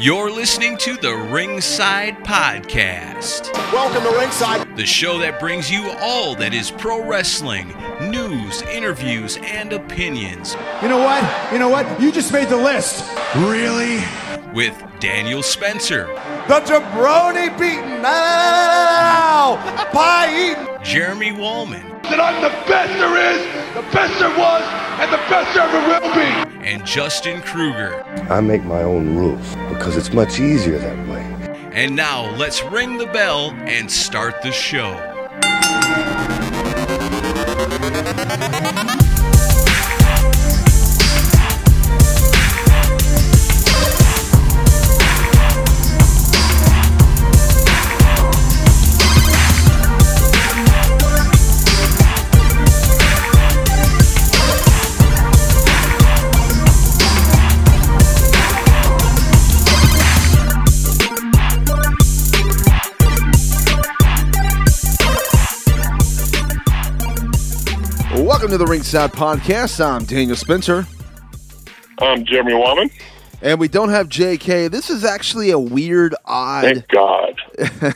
You're listening to the Ringside Podcast, Welcome to Ringside. the show that brings you all that is pro wrestling news, interviews, and opinions You know what? You know what? You just made the list. Really? with Daniel Spencer, The jabroni beaten. Now, pie eating. Jeremy Wallman, that I'm the best there is, the best there was, and the best there ever will be. And Justin Kruger. I make my own rules because it's much easier that way. And now let's ring the bell and start the show. Welcome to the Ringside Podcast. I'm Daniel Spencer, I'm Jeremy Woman. and we don't have JK. This is actually a weird, odd, Thank God.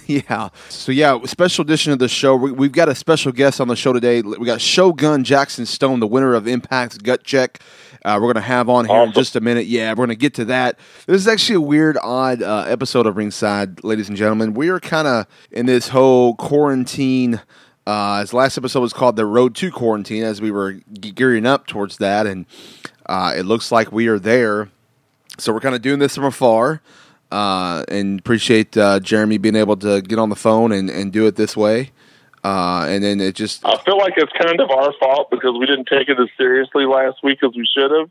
yeah. So yeah, special edition of the show. We, we've got a special guest on the show today. We got Shogun Jackson Stone, the winner of Impact's Gut Check. Uh, we're going to have on here in just a minute. Yeah, we're going to get to that. This is actually a weird, odd uh, episode of Ringside, ladies and gentlemen. We are kind of in this whole quarantine. Uh, his last episode was called "The Road to Quarantine," as we were gearing up towards that, and uh, it looks like we are there. So we're kind of doing this from afar, uh, and appreciate uh, Jeremy being able to get on the phone and, and do it this way. Uh, and then it just I feel like it's kind of our fault because we didn't take it as seriously last week as we should have.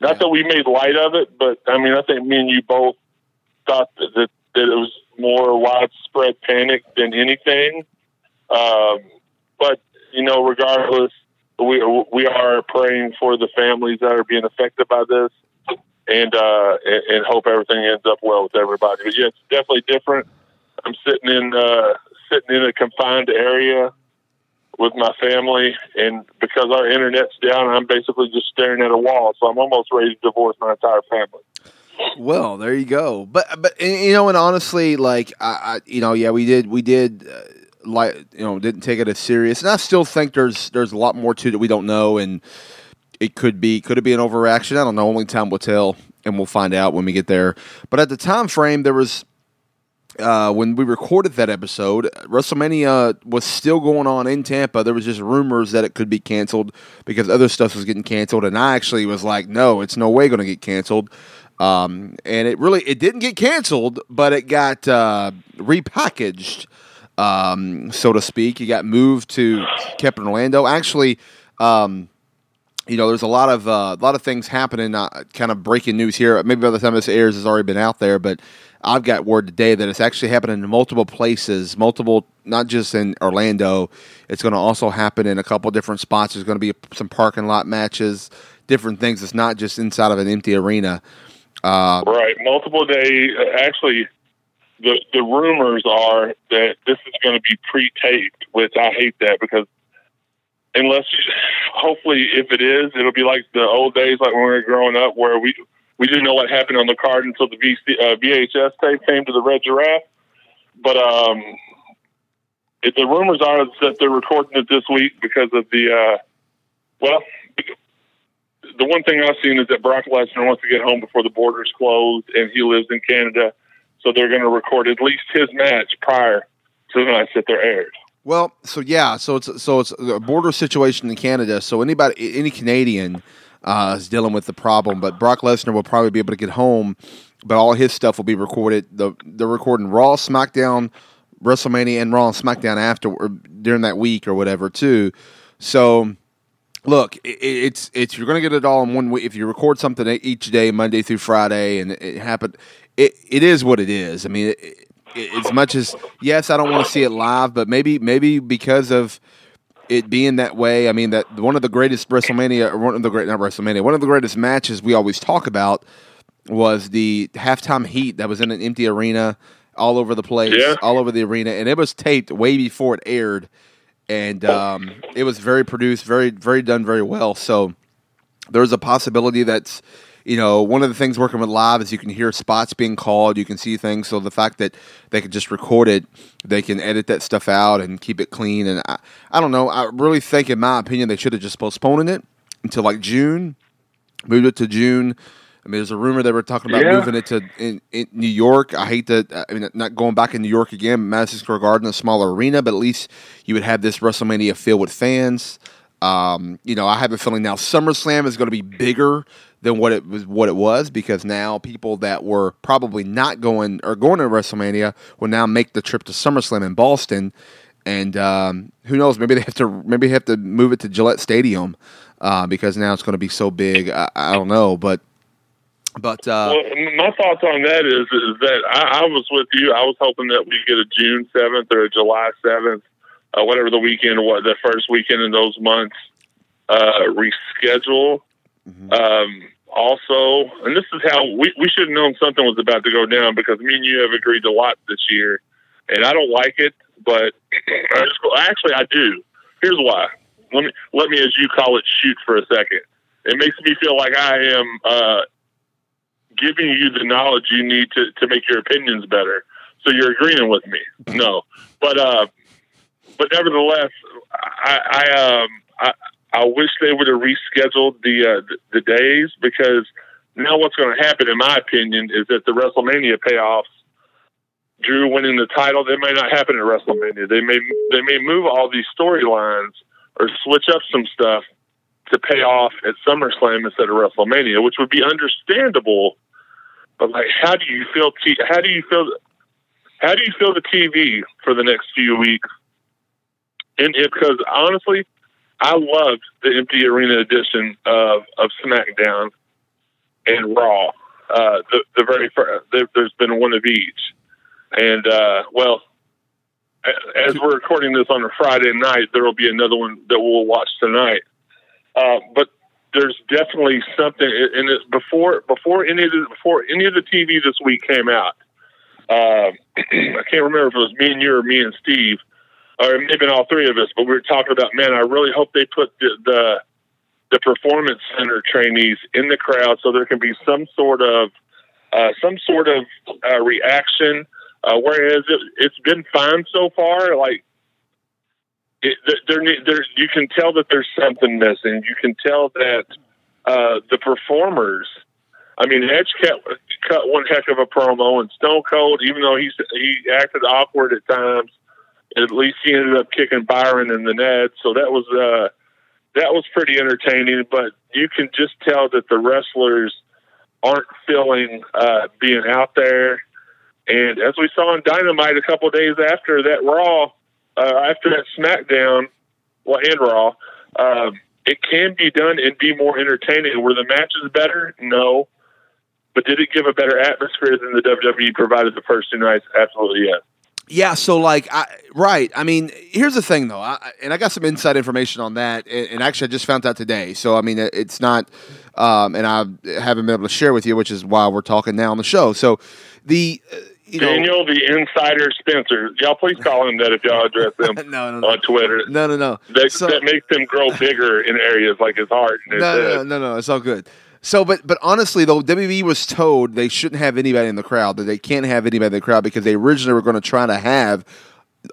Not that we made light of it, but I mean, I think me and you both thought that, that, that it was more widespread panic than anything. Um, but you know, regardless, we we are praying for the families that are being affected by this, and uh, and, and hope everything ends up well with everybody. But yeah, it's definitely different. I'm sitting in uh, sitting in a confined area with my family, and because our internet's down, I'm basically just staring at a wall. So I'm almost ready to divorce my entire family. well, there you go. But but you know, and honestly, like I, I you know, yeah, we did we did. Uh, like you know, didn't take it as serious, and I still think there's there's a lot more to that we don't know, and it could be could it be an overreaction? I don't know. Only time will tell, and we'll find out when we get there. But at the time frame, there was uh, when we recorded that episode, WrestleMania was still going on in Tampa. There was just rumors that it could be canceled because other stuff was getting canceled, and I actually was like, "No, it's no way going to get canceled." Um, and it really it didn't get canceled, but it got uh, repackaged, um, so to speak. It got moved to kept in Orlando. Actually, um, you know, there's a lot of uh, a lot of things happening. Uh, kind of breaking news here. Maybe by the time this airs, has already been out there. But I've got word today that it's actually happening in multiple places, multiple, not just in Orlando. It's going to also happen in a couple different spots. There's going to be some parking lot matches, different things. It's not just inside of an empty arena. Uh, Right, multiple day. Actually, the the rumors are that this is going to be pre-taped, which I hate that because unless, hopefully, if it is, it'll be like the old days, like when we were growing up, where we we didn't know what happened on the card until the VC, uh, VHS tape came to the Red Giraffe. But um, if the rumors are that they're recording it this week because of the uh, well, the one thing I've seen is that Brock Lesnar wants to get home before the borders close, and he lives in Canada, so they're going to record at least his match prior to the night that they're aired. Well, so yeah, so it's so it's a border situation in Canada. So anybody, any Canadian, uh, is dealing with the problem. But Brock Lesnar will probably be able to get home, but all his stuff will be recorded. The they're recording Raw, SmackDown, WrestleMania, and Raw and SmackDown after during that week or whatever too. So look, i- i it's it's you're going to get it all in one week. If you record something each day, Monday through Friday, and it happened, it it is what it is. I mean, it, it, as much as yes, I don't want to see it live, but maybe maybe because of it being that way, I mean that one of the greatest WrestleMania, or one of the great not WrestleMania, one of the greatest matches we always talk about was the halftime heat that was in an empty arena all over the place, Yeah. all over the arena, and it was taped way before it aired, and um, it was very produced, very very done, very well. So there's a possibility that's you know one of the things working with live is you can hear spots being called you can see things so the fact that they can just record it they can edit that stuff out and keep it clean and i, I don't know i really think in my opinion they should have just postponed it until like june moved it to june I mean, there's a rumor that we're talking about Yeah. moving it to in, in New York. I hate that. I mean, not going back in New York again. Madison Square Garden, a smaller arena, but at least you would have this WrestleMania filled with fans. Um, you know, I have a feeling now SummerSlam is going to be bigger than what it was. What it was because now people that were probably not going or going to WrestleMania will now make the trip to SummerSlam in Boston. And um, who knows? Maybe they have to. Maybe they have to move it to Gillette Stadium uh, because now it's going to be so big. I, I don't know, but but uh, well, my thoughts on that is is that I, I was with you. I was hoping that we get a June seventh or a July seventh, uh, whatever the weekend, what the first weekend in those months, uh, reschedule. Um, also, and this is how we we should have known something was about to go down because me and you have agreed a lot this year, and I don't like it, but I just, actually I do. Here's why. Let me let me, as you call it, shoot for a second. It makes me feel like I am. Uh, giving you the knowledge you need to, to make your opinions better. So you're agreeing with me. No, but, uh, but nevertheless, I, I, um, I, I wish they would have rescheduled the, uh, the, days because now what's going to happen, in my opinion, is that the WrestleMania payoffs, Drew winning the title, they may not happen at WrestleMania. They may, they may move all these storylines or switch up some stuff to pay off at SummerSlam instead of WrestleMania, which would be understandable. But like, how do you feel? T- how do you feel? How do you feel the TV for the next few weeks? And it, because honestly, I loved the empty arena edition of of SmackDown and Raw. Uh, the the very first, there, there's been one of each, and uh, well, as we're recording this on a Friday night, there will be another one that we'll watch tonight. Uh, but there's definitely something, and it, before before any of the before any of the TV this week came out, uh, I can't remember if it was me and you or me and Steve, or it may have been all three of us. But we were talking about, man, I really hope they put the the, the performance center trainees in the crowd so there can be some sort of uh, some sort of uh, reaction. Uh, whereas it, it's been fine so far, like it, there, there, there, you can tell that there's something missing. You can tell that uh, the performers. I mean, Edge cut, cut one heck of a promo, and Stone Cold, even though he's he acted awkward at times, at least he ended up kicking Byron in the net. So that was uh, that was pretty entertaining. But you can just tell that the wrestlers aren't feeling uh, being out there. And as we saw in Dynamite a couple days after that Raw, uh, after that SmackDown, well, and Raw, um, it can be done and be more entertaining. Were the matches better? No. But did it give a better atmosphere than the WWE provided the first two nights? Absolutely, yes. Yeah, so like, I, right. I mean, here's the thing, though, I, and I got some inside information on that, and, and actually, I just found out today. So, I mean, it, it's not, um, and I haven't been able to share with you, which is why we're talking now on the show. So, the uh, you know, Daniel, the insider Spencer. Y'all please call him that if y'all address him no, no, on Twitter. no, no, no. That, So- that makes him grow bigger in areas like his heart and his no, head. no, no, no, it's all good. So, but but honestly, though, WB was told they shouldn't have anybody in the crowd. That they can't have anybody in the crowd because they originally were going to try to have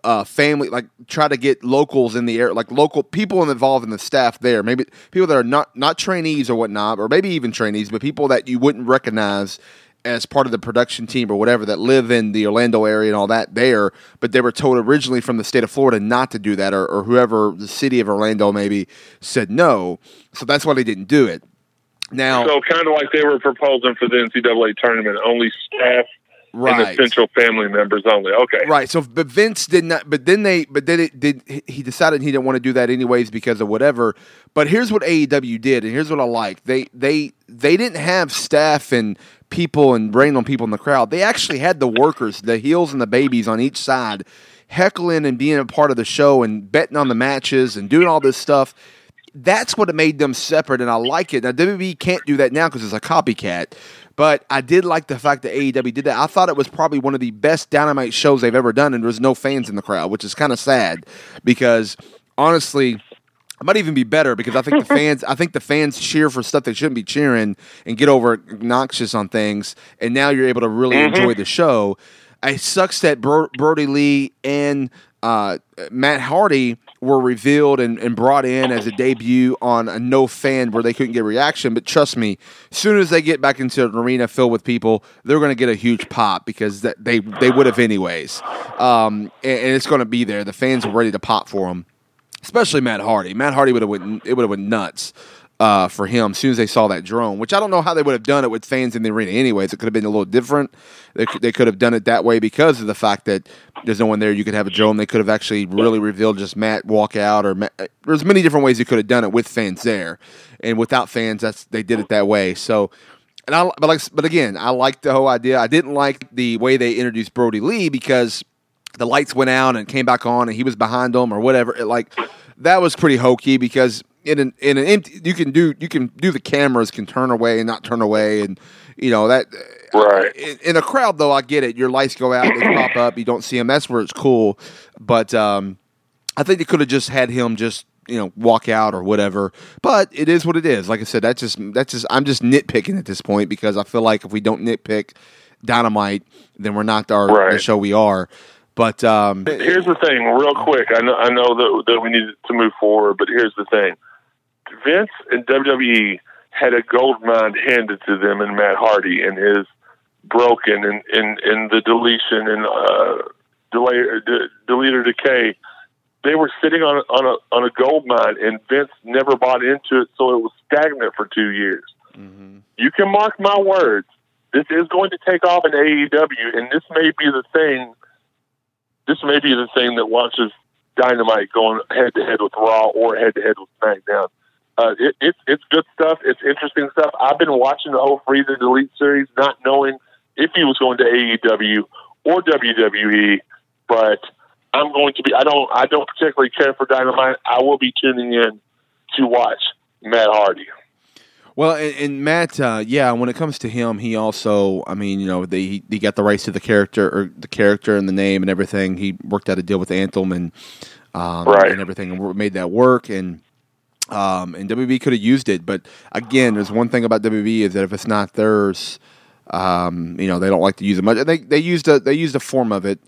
uh, family, like try to get locals in the air, like local people involved in the staff there. Maybe people that are not not trainees or whatnot, or maybe even trainees, but people that you wouldn't recognize as part of the production team or whatever that live in the Orlando area and all that there, but they were told originally from the state of Florida not to do that, or, or whoever the city of Orlando maybe said no. So that's why they didn't do it. Now, So kind of like they were proposing for the NCAA tournament, only staff and right, essential family members only. Okay. right. So, but Vince did not. But then they. But then it did. He decided he didn't want to do that anyways because of whatever. But here's what AEW did, and here's what I like. They they they didn't have staff and people and random people in the crowd. They actually had the workers, the heels and the babies on each side, heckling and being a part of the show and betting on the matches and doing all this stuff. That's what it made them separate, and I like it. Now WWE can't do that now because it's a copycat. But I did like the fact that AEW did that. I thought it was probably one of the best Dynamite shows they've ever done, and there was no fans in the crowd, which is kind of sad because honestly, It might even be better because I think the fans, I think the fans cheer for stuff they shouldn't be cheering and get over obnoxious on things, and now you're able to really Mm-hmm. enjoy the show. It sucks that Bro- Brodie Lee and uh, Matt Hardy were revealed and, and brought in as a debut on a no fan where they couldn't get reaction. But trust me, as soon as they get back into an arena filled with people, they're going to get a huge pop because that they they would have anyways, um, and, and it's going to be there. The fans are ready to pop for them especially Matt Hardy. Matt Hardy would have went it would have went nuts uh, for him as soon as they saw that drone. Which I don't know how they would have done it with fans in the arena. Anyways, it could have been a little different. They could, they could have done it that way because of the fact that there's no one there. You could have a drone. They could have actually really revealed just Matt walk out or Matt, there's many different ways you could have done it with fans there, and without fans, that's they did it that way. So. And I, but like, but again, I liked the whole idea. I didn't like the way they introduced Brodie Lee because the lights went out and came back on and he was behind them or whatever. It, like that was pretty hokey because in an in an empty you can do you can do the cameras can turn away and not turn away and you know that Right. in, in a crowd though I get it. Your lights go out they pop up you don't see them that's where it's cool. But um I think they could have just had him just you know walk out or whatever. But it is what it is. Like I said that's just that's just I'm just nitpicking at this point because I feel like if we don't nitpick dynamite then we're not our the show we are. But um Here's the thing, real quick. I know I know that that we need to move forward, but here's the thing: Vince and WWE had a gold mine handed to them in Matt Hardy and his broken and in in the deletion and uh, delay de, delete or decay. They were sitting on a, on a on a gold mine, and Vince never bought into it, so it was stagnant for two years. You can mark my words. This is going to take off in AEW, and this may be the thing this may be the thing that launches Dynamite going head to head with Raw or head to head with SmackDown. Uh, it, it's it's good stuff. It's interesting stuff. I've been watching the whole Free the Delete series, not knowing if he was going to AEW or WWE, but I'm going to be. I don't. I don't particularly care for Dynamite. I will be tuning in to watch Matt Hardy. Well, and, and Matt, uh, yeah, when it comes to him, he also, I mean, you know, they he, he got the rights to the character or the character and the name and everything. He worked out a deal with Anthem and um, Right. and everything, and made that work. And um, and WB could have used it, but again, there's one thing about WB is that if it's not theirs, um, you know, they don't like to use it much. They they used a they used a form of it.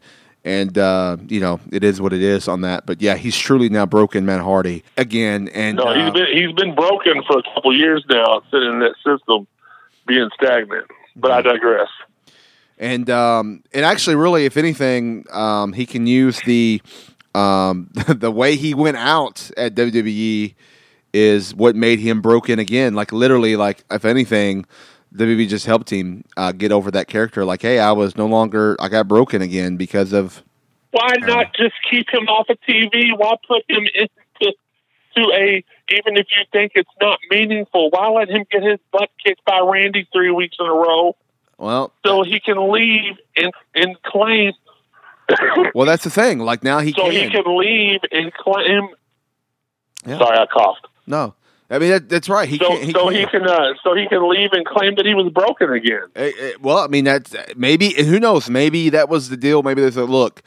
And uh, you know it is what it is on that, but yeah, he's truly now broken Matt Hardy again. And No, uh, he's been he's been broken for a couple years now, sitting in that system, being stagnant. But I digress. and um, and actually, really, if anything, um, he can use the um, the way he went out at WWE is what made him broken again. Like literally, like if anything, WWE just helped him uh, get over that character. Like, hey, I was no longer, I got broken again because of. Why not just keep him off of TV? Why put him into to a even if you think it's not meaningful? Why let him get his butt kicked by Randy three weeks in a row Well, so he can leave and and claim well, that's the thing. Like now he so can. he can leave and claim. Yeah. Sorry, I coughed. No, I mean that, that's right. He So can. He so can. he can uh, so he can leave and claim that he was broken again. Eh, eh, well, I mean that's maybe who knows? Maybe that was the deal. Maybe there's a look.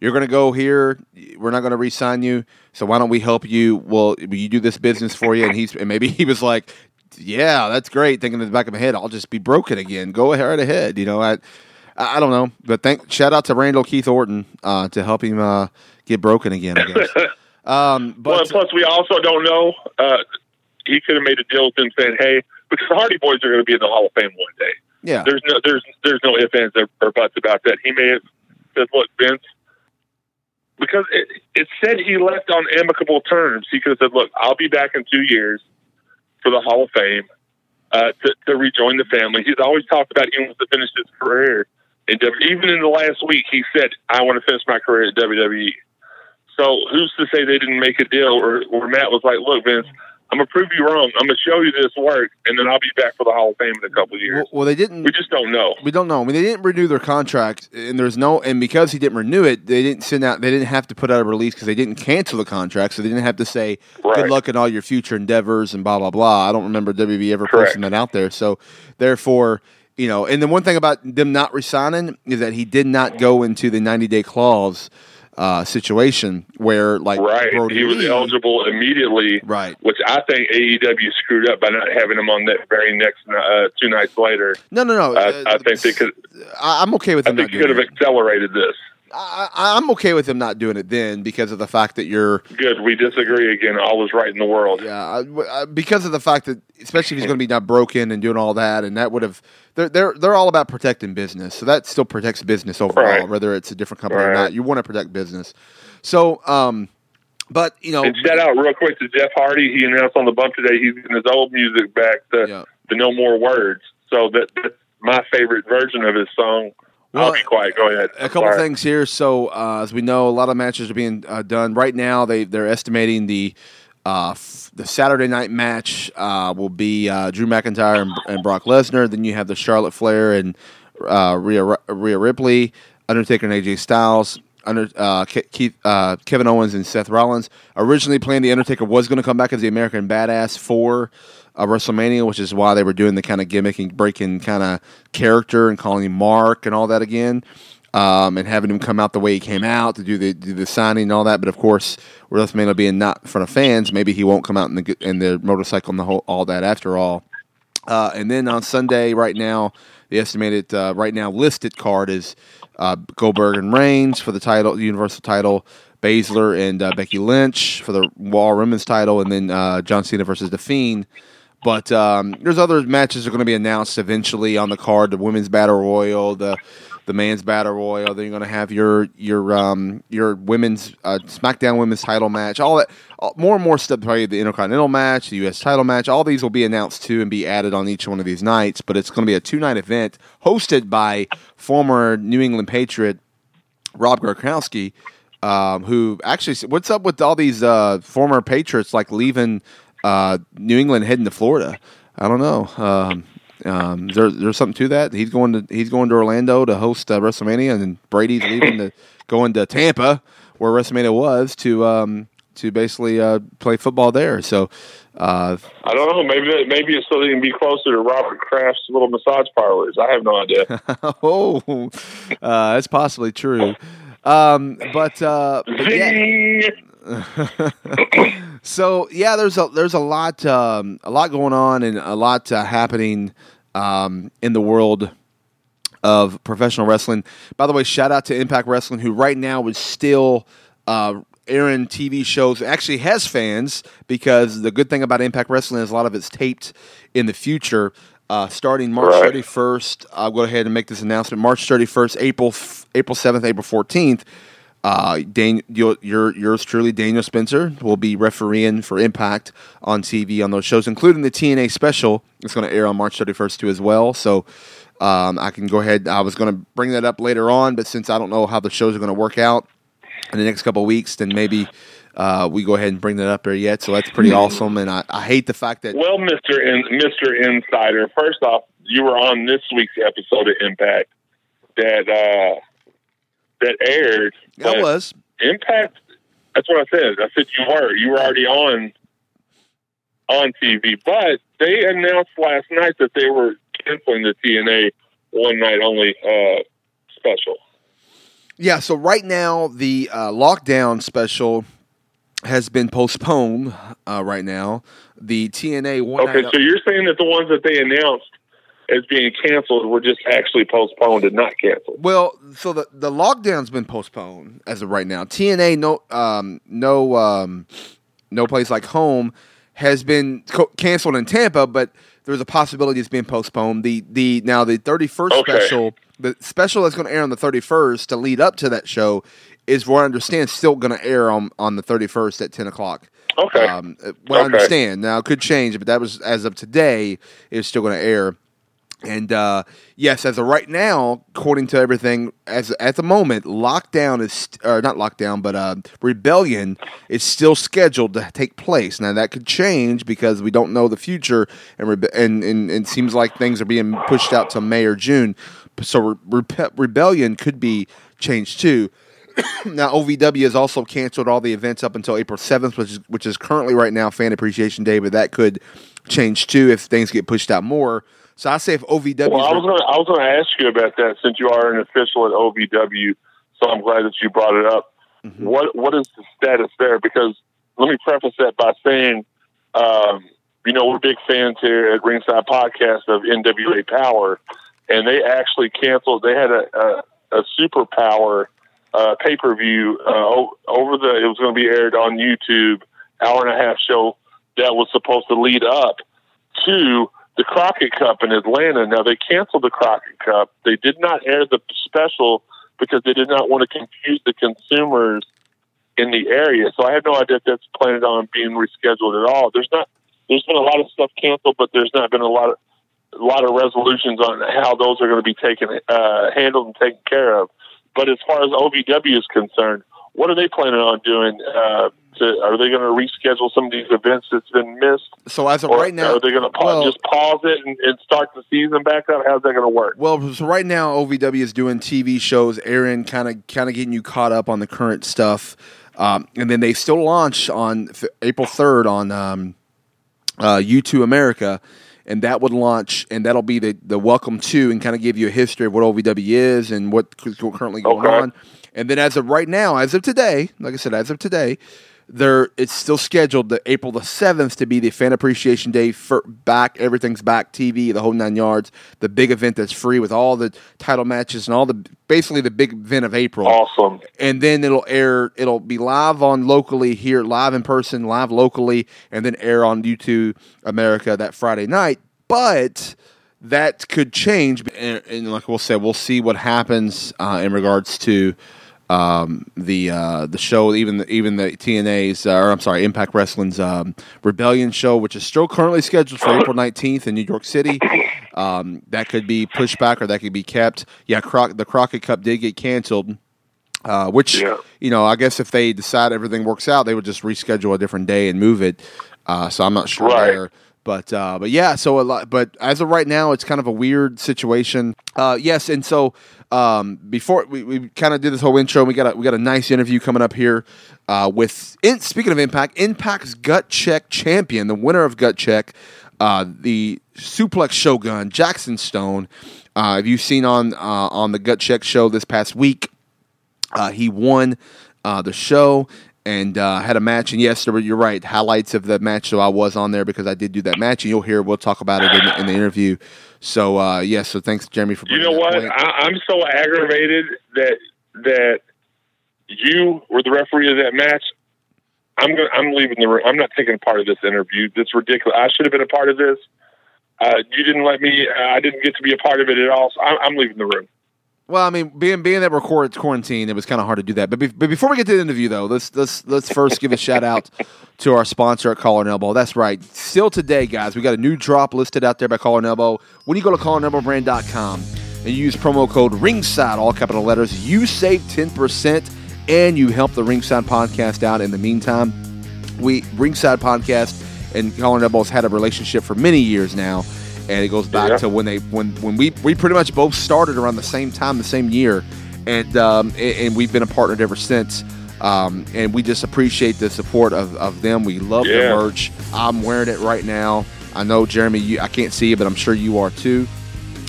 You're going to go here. We're not going to re-sign you. So why don't we help you? Well, you do this business for you? And he's and maybe he was like, "Yeah, that's great." Thinking in the back of my head, I'll just be broken again. Go right ahead. You know, I I don't know, but thank shout out to Randall Keith Orton uh, to help him uh, get broken again. I guess. Um, Well, but and plus, we also don't know. Uh, he could have made a deal with them saying, "Hey, because the Hardy Boys are going to be in the Hall of Fame one day." yeah, There's no, there's, there's no ifs, ands, or, or buts about that. He may have said, "Look, Vince," because it, it said he left on amicable terms. He could have said, "Look, I'll be back in two years for the Hall of Fame uh, to, to rejoin the family." He's always talked about he wants to finish his career in W. Even in the last week, he said, "I want to finish my career at WWE." So who's to say they didn't make a deal, or, or Matt was like, "Look, Vince." I'm gonna prove you wrong. I'm gonna show you this work, and then I'll be back for the Hall of Fame in a couple of years. well, well, they didn't. We just don't know. We don't know. I mean, they didn't renew their contract, and there's no, and because he didn't renew it, they didn't send out. They didn't have to put out a release because they didn't cancel the contract, so they didn't have to say Right. "good luck in all your future endeavors" and blah blah blah. I don't remember WB ever Correct. posting that out there. So, therefore, you know, and the one thing about them not resigning is that he did not go into the 90 day clause. Uh, situation where like Right. Brodie he was Lee- eligible immediately. Right. Which I think AEW screwed up by not having him on that very next uh, two nights later. No, no, no. I, uh, I think they could. I'm okay with I think he could have accelerated this. I, I'm okay with him not doing it then because of the fact that you're Good. We disagree again. All is right in the world. Yeah, I- I- because of the fact that, especially if he's going to be not broken and doing all that, and that would have, they're they're they're all about protecting business, so that still protects business overall, Right. whether it's a different company or not. You want to protect business, so um, but you know, And shout out real quick to Jeff Hardy. He announced on the bump today he's getting his old music back, the Yeah. the No More Words. So that that's my favorite version of his song. Well, I'll be quiet. Go ahead. a couple Sorry. things here. So uh, as we know, a lot of matches are being uh, done right now. They they're estimating the uh, f- the Saturday night match uh, will be uh, Drew McIntyre and, and Brock Lesnar. Then you have the Charlotte Flair and uh, Rhea Rhea Ripley, Undertaker and AJ Styles. Under uh, Ke- Keith, uh, Kevin Owens and Seth Rollins. Originally planned, the Undertaker was going to come back as the American Badass for uh, WrestleMania, which is why they were doing the kind of gimmicking, breaking kind of character and calling him Mark and all that again, um, and having him come out the way he came out to do the do the signing and all that. But of course, WrestleMania being not in front of fans, maybe he won't come out in the in the motorcycle and the whole all that after all. Uh, and then on Sunday, right now, the estimated uh, right now listed card is uh, Goldberg and Reigns for the title, the Universal title, Baszler and uh, Becky Lynch for the Raw Women's title, and then uh, John Cena versus The Fiend. But um, there's other matches that are going to be announced eventually on the card: the Women's Battle Royal, the the Men's Battle Royal. Then you're going to have your your um, your Women's uh, SmackDown Women's Title match. All that, all, more and more stuff. Probably the Intercontinental match, the U.S. Title match. All these will be announced too and be added on each one of these nights. But it's going to be a two night event hosted by former New England Patriot Rob Gronkowski, um, who actually, what's up with all these uh, former Patriots like leaving uh, New England heading to Florida? I don't know. Um, um, there, there's something to that. He's going to he's going to Orlando to host uh, WrestleMania, and then Brady's leaving to going to Tampa, where WrestleMania was, to um, to basically uh, play football there. So. Uh, I don't know. Maybe that, maybe it's so they can be closer to Robert Kraft's little massage parlors. I have no idea. oh, uh, that's possibly true. Um, but, uh, but yeah. So yeah, there's a there's a lot um, a lot going on and a lot uh, happening um, in the world of professional wrestling. By the way, shout out to Impact Wrestling, who right now is still uh, airing TV shows. Actually, has fans because the good thing about Impact Wrestling is a lot of it's taped in the future. Uh, starting March Right. 31st, I'll go ahead and make this announcement. March 31st, April f- April 7th, April 14th. Uh, Dan, your, your, yours truly, Daniel Spencer, will be refereeing for Impact on TV on those shows, including the TNA special. It's going to air on March 31st too, as well. So um, I can go ahead. I was going to bring that up later on, but since I don't know how the shows are going to work out in the next couple of weeks, then maybe uh, we go ahead and bring that up there yet. So that's pretty awesome. And I, I hate the fact that Well, Mister In- Mister Insider, first off, you were on this week's episode of Impact that uh, that aired. that was Impact. That's what I said. I said you were. You were already on on TV, but they announced last night that they were canceling the TNA one night only uh, special. Yeah, so right now the uh, lockdown special has been postponed. Uh, right now, the TNA one Okay, so you're saying that the ones that they announced as being canceled were just actually postponed and not canceled. well, so the the lockdown's been postponed as of right now. TNA no um, no um, no place like home has been co- canceled in Tampa, but there's a possibility it's being postponed. The the now the 31st Okay. special, the special that's going to air on the 31st to lead up to that show is, what I understand, still going to air on on the 31st at 10 o'clock. Okay. Um, what I understand now it could change, but that was as of today. It's still going to air. And uh, yes, as of right now, according to everything, as at the moment, lockdown is or not lockdown, but uh, rebellion is still scheduled to take place. Now that could change because we don't know the future, and rebe- and, and, and it seems like things are being pushed out to May or June. So re- rebe- rebellion could be changed too. now OVW has also canceled all the events up until April seventh, which is which is currently right now Fan Appreciation Day, but that could change too if things get pushed out more. So I say if OVW, Well, I was going to I was going to ask you about that since you are an official at OVW. So I'm glad that you brought it up. Mm-hmm. What what is the status there? Because let me preface that by saying, um, you know, we're big fans here at Ringside Podcast of NWA Power, and they actually canceled. They had a a, a super power uh, pay per view uh, over the. It was going to be aired on YouTube, hour and a half show that was supposed to lead up to the Crockett Cup in Atlanta. Now they canceled the Crockett Cup. They did not air the special because they did not want to confuse the consumers in the area. So I have no idea if that's planned on being rescheduled at all. There's not. There's been a lot of stuff canceled, but there's not been a lot of a lot of resolutions on how those are going to be taken uh, handled and taken care of. But as far as OVW is concerned, what are they planning on doing? Uh, to, are they going to reschedule some of these events that's been missed? So as of Or right now, are they going to pa- well- just pause it and, and start the season back up? How's that going to work? Well, so right now OVW is doing TV shows, airing kind of kind of getting you caught up on the current stuff, um, and then they still launch on f- April third on um, uh, Youtoo America, and that would launch, and that'll be the the welcome to, and kind of give you a history of what OVW is and what currently going Okay. on. And then as of right now, as of today, like I said, as of today, there it's still scheduled the April the seventh to be the Fan Appreciation Day for back. Everything's back TV, the whole nine yards. The big event that's free with all the title matches and all the basically the big event of April Awesome. and then it'll air it'll be live on locally here live in person live locally and then air on Youtoo America that friday night but that could change and, and like we'll say we'll see what happens uh, in regards to um, the uh, the show, even the, even the TNA's, uh, or I'm sorry, Impact Wrestling's um, Rebellion show, which is still currently scheduled for April 19th in New York City. Um, that could be pushed back or that could be kept. Yeah, Croc- the Crockett Cup did get canceled. Uh, which Yeah. you know, I guess if they decide everything works out, they would just reschedule a different day and move it. Uh, so I'm not sure Right. there, but uh, but yeah. So a lot, but as of right now, it's kind of a weird situation. Uh, yes, and so um, before we, we kind of did this whole intro, we got a, we got a nice interview coming up here uh, with. In, speaking of Impact, Impact's Gut Check champion, the winner of Gut Check, uh, the Suplex Shogun Jackson Stone. Uh, have you seen on uh, on the Gut Check show this past week? Uh, he won uh, the show and uh, had a match. And yes, there were, you're right. Highlights of the match. So I was on there because I did do that match, and you'll hear. We'll talk about it in, the- in the interview. So uh, yes. so thanks, Jeremy, for You know what? point. I, I'm so aggravated that that you were the referee of that match. I'm going. I'm leaving the room. I'm not taking part of this interview. It's ridiculous. I should have been a part of this. Uh, you didn't let me. Uh, I didn't get to be a part of it at all. So I'm, I'm leaving the room. Well, I mean, being being that we're quar- quarantine, it was kind of hard to do that. But, be, but before we get to the interview, though, let's let's let's first give a shout out to our sponsor at Collar and Elbow. That's right. Still today, guys, we got a new drop listed out there by Collar and Elbow. When you go to collarandelbowbrand.com and you use promo code Ringside, all capital letters, you save ten percent and you help the Ringside podcast out. In the meantime, we Ringside podcast and Collar and Elbow's had a relationship for many years now, and it goes back Yeah. to when they when when we we pretty much both started around the same time, the same year, and um, and, we've been a partnered ever since. Um, and we just appreciate the support of, of them. We love Yeah. the merch. I'm wearing it right now. I know Jeremy, you, I can't see it, but I'm sure you are too.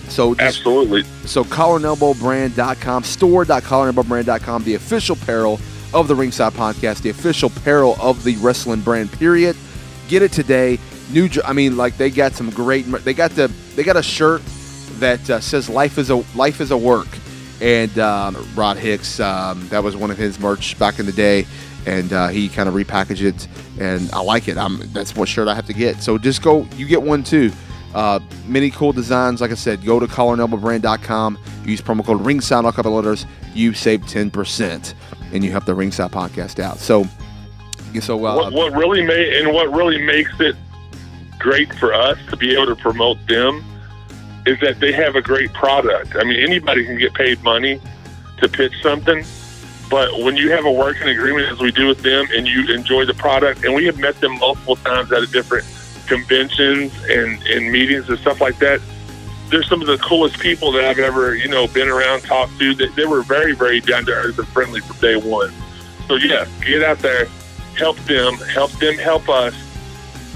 So just Absolutely. so collarandelbowbrand.com, store.collarandelbowbrand.com, the official apparel of the Ringside Podcast, the official apparel of the wrestling brand, period. Get it today. New, I mean, like they got some great. They got the they got a shirt that uh, says "Life is a Life is a Work," and um, Rod Hicks. Um, that was one of his merch back in the day, and uh, he kind of repackaged it, and I like it. I'm that's what shirt I have to get. So just go, you get one too. Uh, many cool designs. Like I said, go to collarandelbowbrand.com. Use promo code Ringside, all couple letters. You save ten percent, and you help the Ringside podcast out. So, so uh, what, what really made and what really makes it great for us to be able to promote them is that they have a great product. I mean, anybody can get paid money to pitch something, but when you have a working agreement as we do with them, and you enjoy the product, and we have met them multiple times at different conventions and, and meetings and stuff like that. They're some of the coolest people that I've ever, you know, been around, talked to. They, they were very, very down to earth and friendly from day one. So yeah, get out there, help them, help them, help us,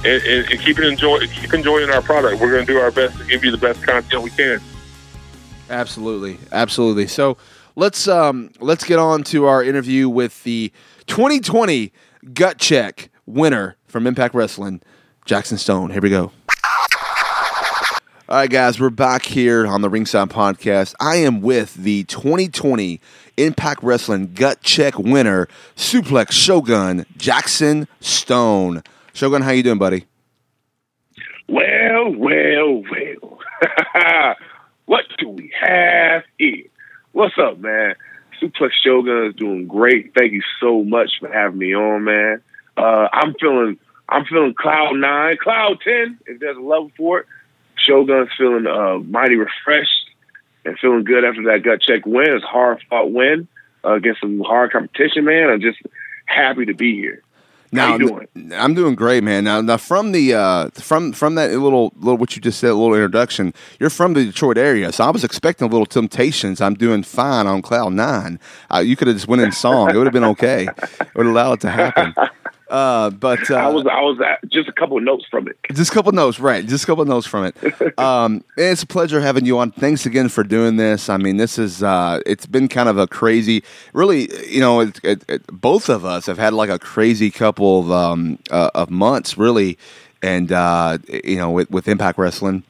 and, and, and keep it enjoy, keep enjoying our product. We're going to do our best to give you the best content we can. Absolutely, absolutely. So let's um, let's get on to our interview with the 2020 Gut Check winner from Impact Wrestling, Jackson Stone. Here we go. All right, guys, we're back here on the Ringside Podcast. I am with the 2020 Impact Wrestling Gut Check winner, Suplex Shogun Jackson Stone. Shogun, how you doing, buddy? Well, well, well. what do we have here? What's up, man? Suplex Shogun is doing great. Thank you so much for having me on, man. Uh, I'm feeling, I'm feeling cloud nine, cloud ten, if there's a level for it. Shogun's feeling uh, mighty refreshed and feeling good after that gut check win. It's hard fought win uh, against some hard competition, man. I'm just happy to be here. Now, doing? I'm doing great, man. Now, now from the uh, from from that little little what you just said, a little introduction. You're from the Detroit area, so I was expecting a little Temptations. I'm doing fine on cloud nine. Uh, you could have just went in song; it would have been okay. It would allow it to happen. Uh, but uh, I was I was at just a couple of notes from it. just a couple notes, right? Just a couple notes from it. Um, it's a pleasure having you on. Thanks again for doing this. I mean, this is uh, it's been kind of a crazy, really. You know, it, it, it, both of us have had like a crazy couple of um, uh, of months, really, and uh, you know, with, with Impact Wrestling.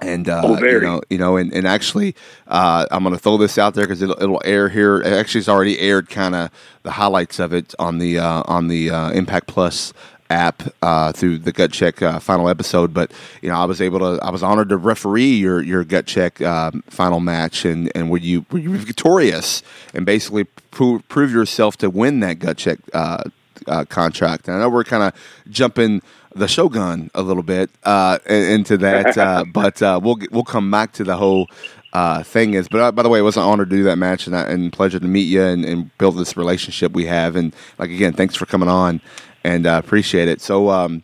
And uh, Oh, you know, you know, and, and actually, uh, I'm going to throw this out there because it'll, it'll air here. Actually, it's already aired, kind of the highlights of it on the uh, on the uh, Impact Plus app uh, through the gut check uh, final episode. But you know, I was able to, I was honored to referee your your gut check um, final match, and and were you were you victorious and basically pro- prove yourself to win that gut check uh, uh, contract. And I know we're kind of jumping the Shogun a little bit uh, into that, uh, but uh, we'll we'll come back to the whole. Uh, thing is, but uh, by the way, it was an honor to do that match and, and pleasure to meet you and, and build this relationship we have. And like again, thanks for coming on and uh, appreciate it. So, um,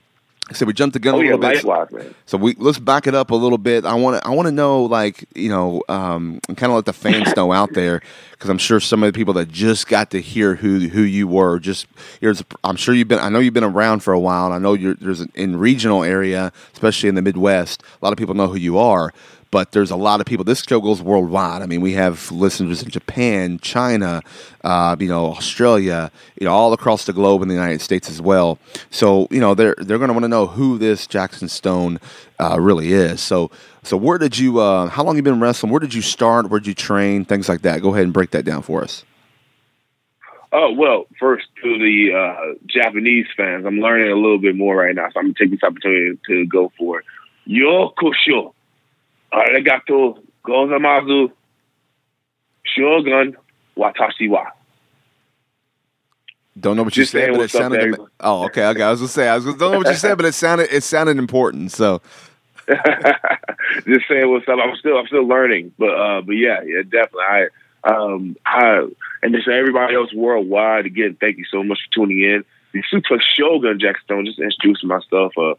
so we jumped the gun Oh a yeah, little bit. likewise, man. So we let's back it up a little bit. I want to I want to know like you know um, and kind of let the fans know out there because I'm sure some of the people that just got to hear who who you were just here's I'm sure you've been I know you've been around for a while and I know you're there's an, in regional area especially in the Midwest a lot of people know who you are. But there's a lot of people. This show goes worldwide. I mean, we have listeners in Japan, China, uh, you know, Australia, you know, all across the globe in the United States as well. So, you know, they're they're going to want to know who this Jackson Stone uh, really is. So, so where did you? Uh, how long you been wrestling? Where did you start? Where did you train? Things like that. Go ahead and break that down for us. Oh well, first to the uh, Japanese fans, I'm learning a little bit more right now, so I'm gonna take this opportunity to go for it. Yokusho, arigato gozaimasu, shogun watashi wa. Don't know what you Just said, saying but it what's up to sounded. everyone. oh, okay, okay. I was gonna say I was gonna, don't know what you said, but it sounded it sounded important. So, Just saying what's up. I'm still I'm still learning, but uh, but yeah, yeah, definitely. I um I and just everybody else worldwide again. Thank you so much for tuning in. The Suplex Shogun Jack Stone. Just introducing myself. Uh,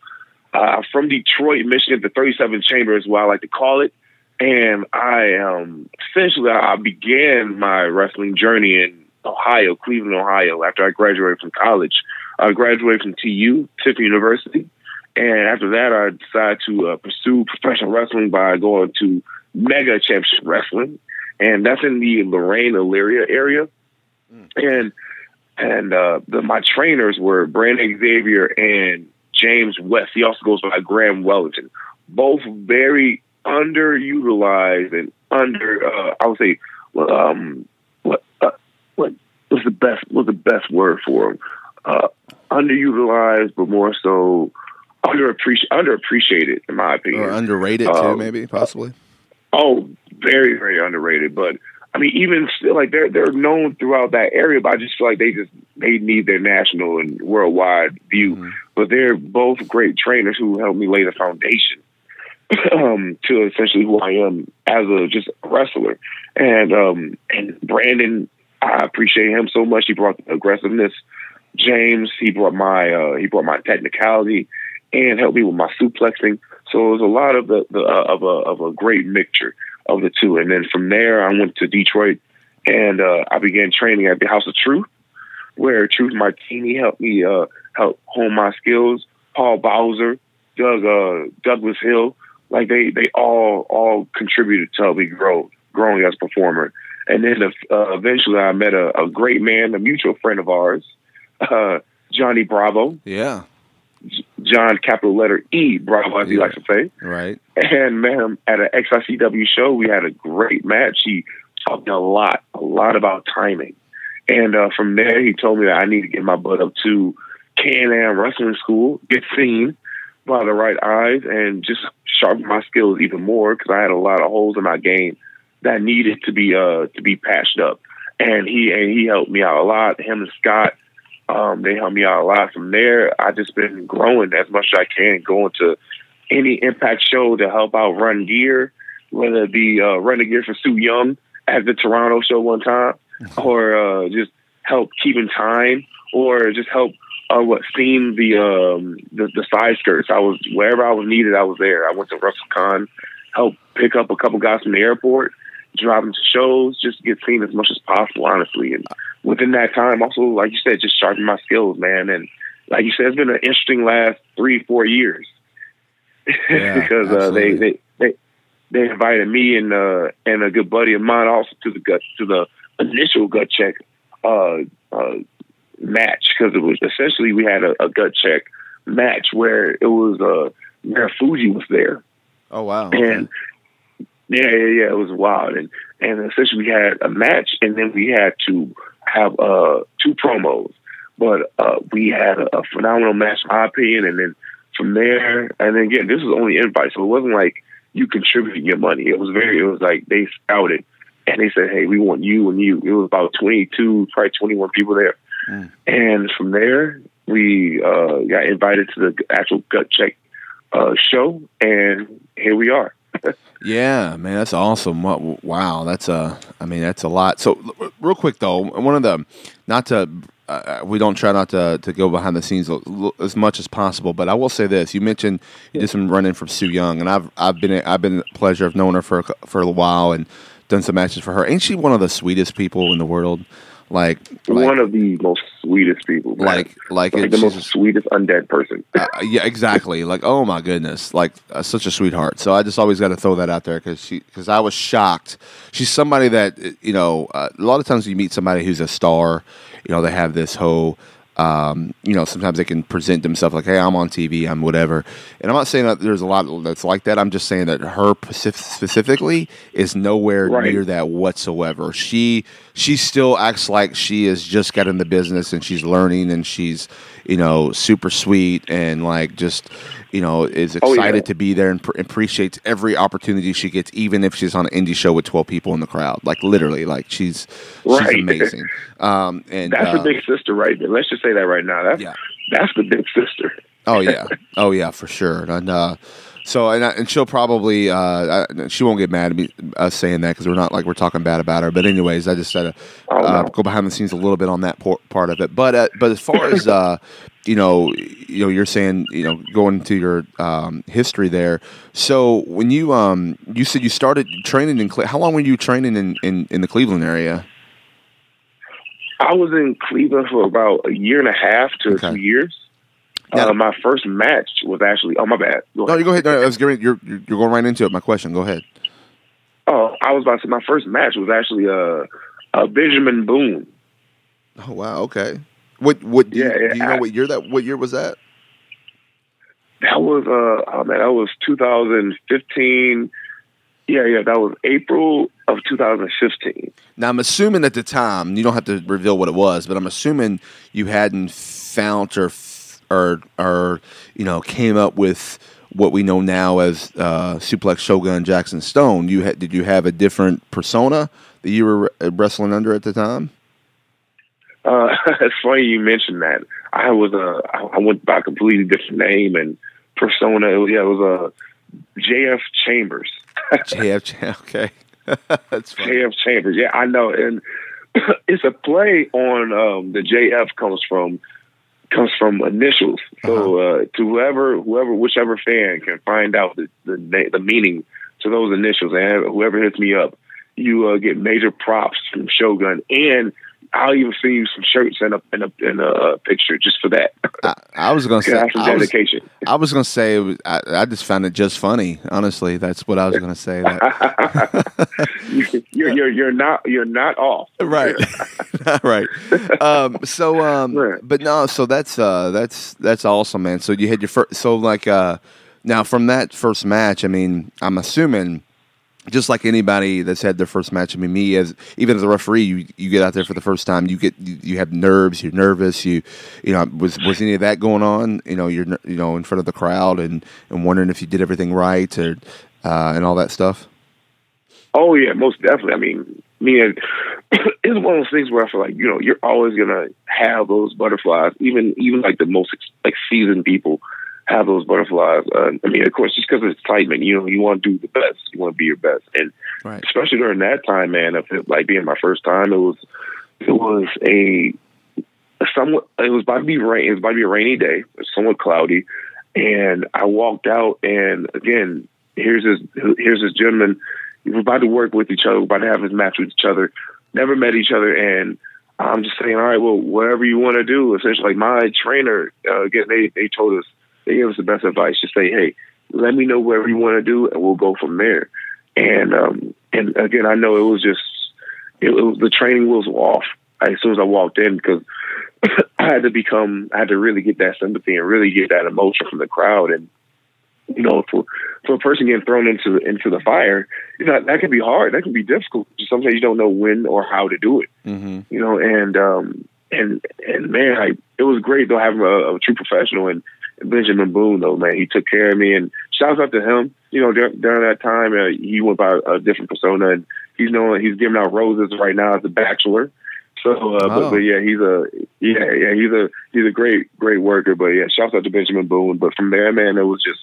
uh, from Detroit, Michigan, the 37th Chamber is what I like to call it. And I um essentially I began my wrestling journey in Ohio, Cleveland, Ohio, after I graduated from college. I graduated from TU, Tiffin University. And after that, I decided to uh, pursue professional wrestling by going to Mega Championship Wrestling, and that's in the Lorain, Elyria area. And and uh, the, my trainers were Brandon Xavier and James West. He also goes by Graham Wellington. Both very underutilized and under. Uh, I would say, um, what uh, what was the best? What's the best word for them? Uh, underutilized, but more so underappreciated. Underappreciated, in my opinion. or underrated too, Um, maybe possibly. Oh, very, very underrated. But I mean, even still, like they're they're known throughout that area, but I just feel like they just they need their national and worldwide view. But they're both great trainers who helped me lay the foundation um, to essentially who I am as a just a wrestler. And um, and Brandon, I appreciate him so much. He brought the aggressiveness. James, he brought my uh, he brought my technicality and helped me with my suplexing. So it was a lot of the, the uh, of a of a great mixture of the two. And then from there, I went to Detroit and uh, I began training at the House of Truth, where Truth Martini helped me uh, help hone my skills. Paul Bowser, Doug uh, Douglas Hill, like they they all all contributed to help me grow growing as a performer. And then uh, eventually, I met a, a great man, a mutual friend of ours, uh, Johnny Bravo. Yeah. John capital letter E Bravo, as he likes to say. Right. And man, at an XICW show, we had a great match. He taught me a lot, a lot about timing. And uh, from there, he told me that I need to get my butt up to Can-Am Wrestling School, get seen by the right eyes, and just sharpen my skills even more because I had a lot of holes in my game that needed to be uh, to be patched up. And he and he helped me out a lot. Him and Scott, um, they helped me out a lot. From there, I just been growing as much as I can, going to any Impact show to help out run gear, whether it be uh, running gear for Su Yung at the Toronto show one time, or uh, just help keeping time, or just help uh, what seemed the um the, the side skirts. I was wherever I was needed, I was there. I went to WrestleCon, helped pick up a couple guys from the airport, drive them to shows, just get seen as much as possible, honestly. And within that time, also like you said, just sharpen my skills, man. And like you said, it's been an interesting last three, four years Yeah, because uh, they, they they they invited me and uh, and a good buddy of mine also to the gut to the initial gut check uh, uh, match because it was essentially we had a, a gut check match where it was uh, where Fuji was there Oh wow. and yeah, yeah, yeah, it was wild. And and essentially we had a match, and then we had to have uh two promos. But uh we had a, a phenomenal match, in my opinion. And then from there, and then again, this was only invite, so it wasn't like you contributed your money. It was very, it was like they scouted and they said, "Hey, we want you and you." It was about twenty two, probably twenty one people there. And from there, we uh, got invited to the actual gut check uh, show, and here we are. Yeah, man, that's awesome. What, wow, that's a. I mean, that's a lot. So, real quick though, one of the, not to, uh, we don't try not to to go behind the scenes as much as possible, but I will say this: you mentioned you did some running from Su Yung, and I've I've been I've been the pleasure of knowing her for a for a while and done some matches for her. Ain't she one of the sweetest people in the world? Like, like One of the most sweetest people, man. like like, like it- the she's- most sweetest undead person. uh, yeah, exactly. Like, oh my goodness, like uh, such a sweetheart. So I just always got to throw that out there because she, because I was shocked. She's somebody that uh, you know. Uh, a lot of times you meet somebody who's a star, you know, they have this whole. Um, you know, sometimes they can present themselves like, "Hey, I'm on TV, I'm whatever." And I'm not saying that there's a lot that's like that. I'm just saying that her specifically is nowhere Right. near that whatsoever. She she still acts like she is just got in the business and she's learning and she's you know super sweet and like just you know is Oh, excited yeah. to be there and pr- appreciates every opportunity she gets, even if she's on an indie show with 12 people in the crowd. Like literally, like she's she's Right. amazing. Um, and That's uh, the big sister right there. Let's just say that right now. That's Yeah. that's the big sister. Oh yeah, oh yeah, for sure. And uh, so and I, and she'll probably uh, I, she won't get mad at me us saying that because we're not like we're talking bad about her. But anyways, I just said Oh, uh, no. go behind the scenes a little bit on that por- part of it. But uh, but as far as uh, you know, you know, you're saying you know going to your um, history there. So when you um you said you started training in Cle- how long were you training in in, in the Cleveland area? I was in Cleveland for about a year and a half to Okay. two years. Now- uh, my first match was actually. Oh my bad. Go No, you go ahead. No, I was getting you're you're going right into it. My question. Go ahead. Oh, I was about to say my first match was actually uh, uh Benjamin Boone. Oh wow. Okay. What what do, Yeah, you, do you know I- what year that what year was that? That was uh oh man, that was 2015. Yeah, yeah, that was April of 2015. Now I'm assuming at the time you don't have to reveal what it was, but I'm assuming you hadn't found or or or you know came up with what we know now as uh, Suplex Shogun Jackson Stone. You had did you have a different persona that you were uh, wrestling under at the time? Uh, it's funny you mentioned that. I was uh, I went by a completely different name and persona. It was, yeah, it was uh, JF Chambers. JF. Okay, that's. JF Chambers. Yeah, I know, and it's a play on um, the JF comes from comes from initials. So uh, to whoever, whoever, whichever fan can find out the the, the meaning to those initials, and whoever hits me up, you uh, get major props from Shogun, and I'll even send you some shirts and a and a, and a picture just for that. I, I was gonna say I was, dedication. I was gonna say was, I, I just found it just funny. Honestly, that's what I was gonna say. That you're you're you're not you're not off. right, right. Um, so, um, Right. but no, so that's uh, that's that's awesome, man. So you had your first. So like, uh, now from that first match, I mean, I'm assuming. Just like anybody that's had their first match, I mean, me as even as a referee, you, you get out there for the first time, you get you, you have nerves, you're nervous, you you know was was any of that going on? You know, you're you know in front of the crowd and and wondering if you did everything right or uh, and all that stuff. Oh yeah, most definitely. I mean, me and it's one of those things where I feel like you know you're always gonna have those butterflies. Even even like the most like seasoned people have those butterflies. Uh, I mean, of course, just because of excitement, you know, you want to do the best, you want to be your best, and Right. especially during that time, man. If it like being my first time, it was it was a, a somewhat it was about to be rain. It was about to be a rainy day. Somewhat cloudy, and I walked out, and again, here's this here's this gentleman. We're about to work with each other. We're about to have this match with each other. Never met each other, and I'm just saying, all right, well, whatever you want to do. Essentially, like my trainer, uh, again, they they told us they gave us the best advice. Just say, hey, let me know whatever you want to do, and we'll go from there. And um, and again, I know it was just it, it was the training wheels were off as soon as I walked in because I had to become I had to really get that sympathy and really get that emotion from the crowd and you know for for a person getting thrown into into the fire you know that can be hard that can be difficult sometimes you don't know when or how to do it Mm-hmm. you know and um and and man I, it was great though having a, a true professional and Benjamin Boone though man he took care of me and shouts out to him you know during, during that time uh, he went by a different persona and he's known he's giving out roses right now as a bachelor so uh, Oh. but, but yeah he's a yeah yeah he's a he's a great great worker but yeah shouts out to Benjamin Boone but from there man it was just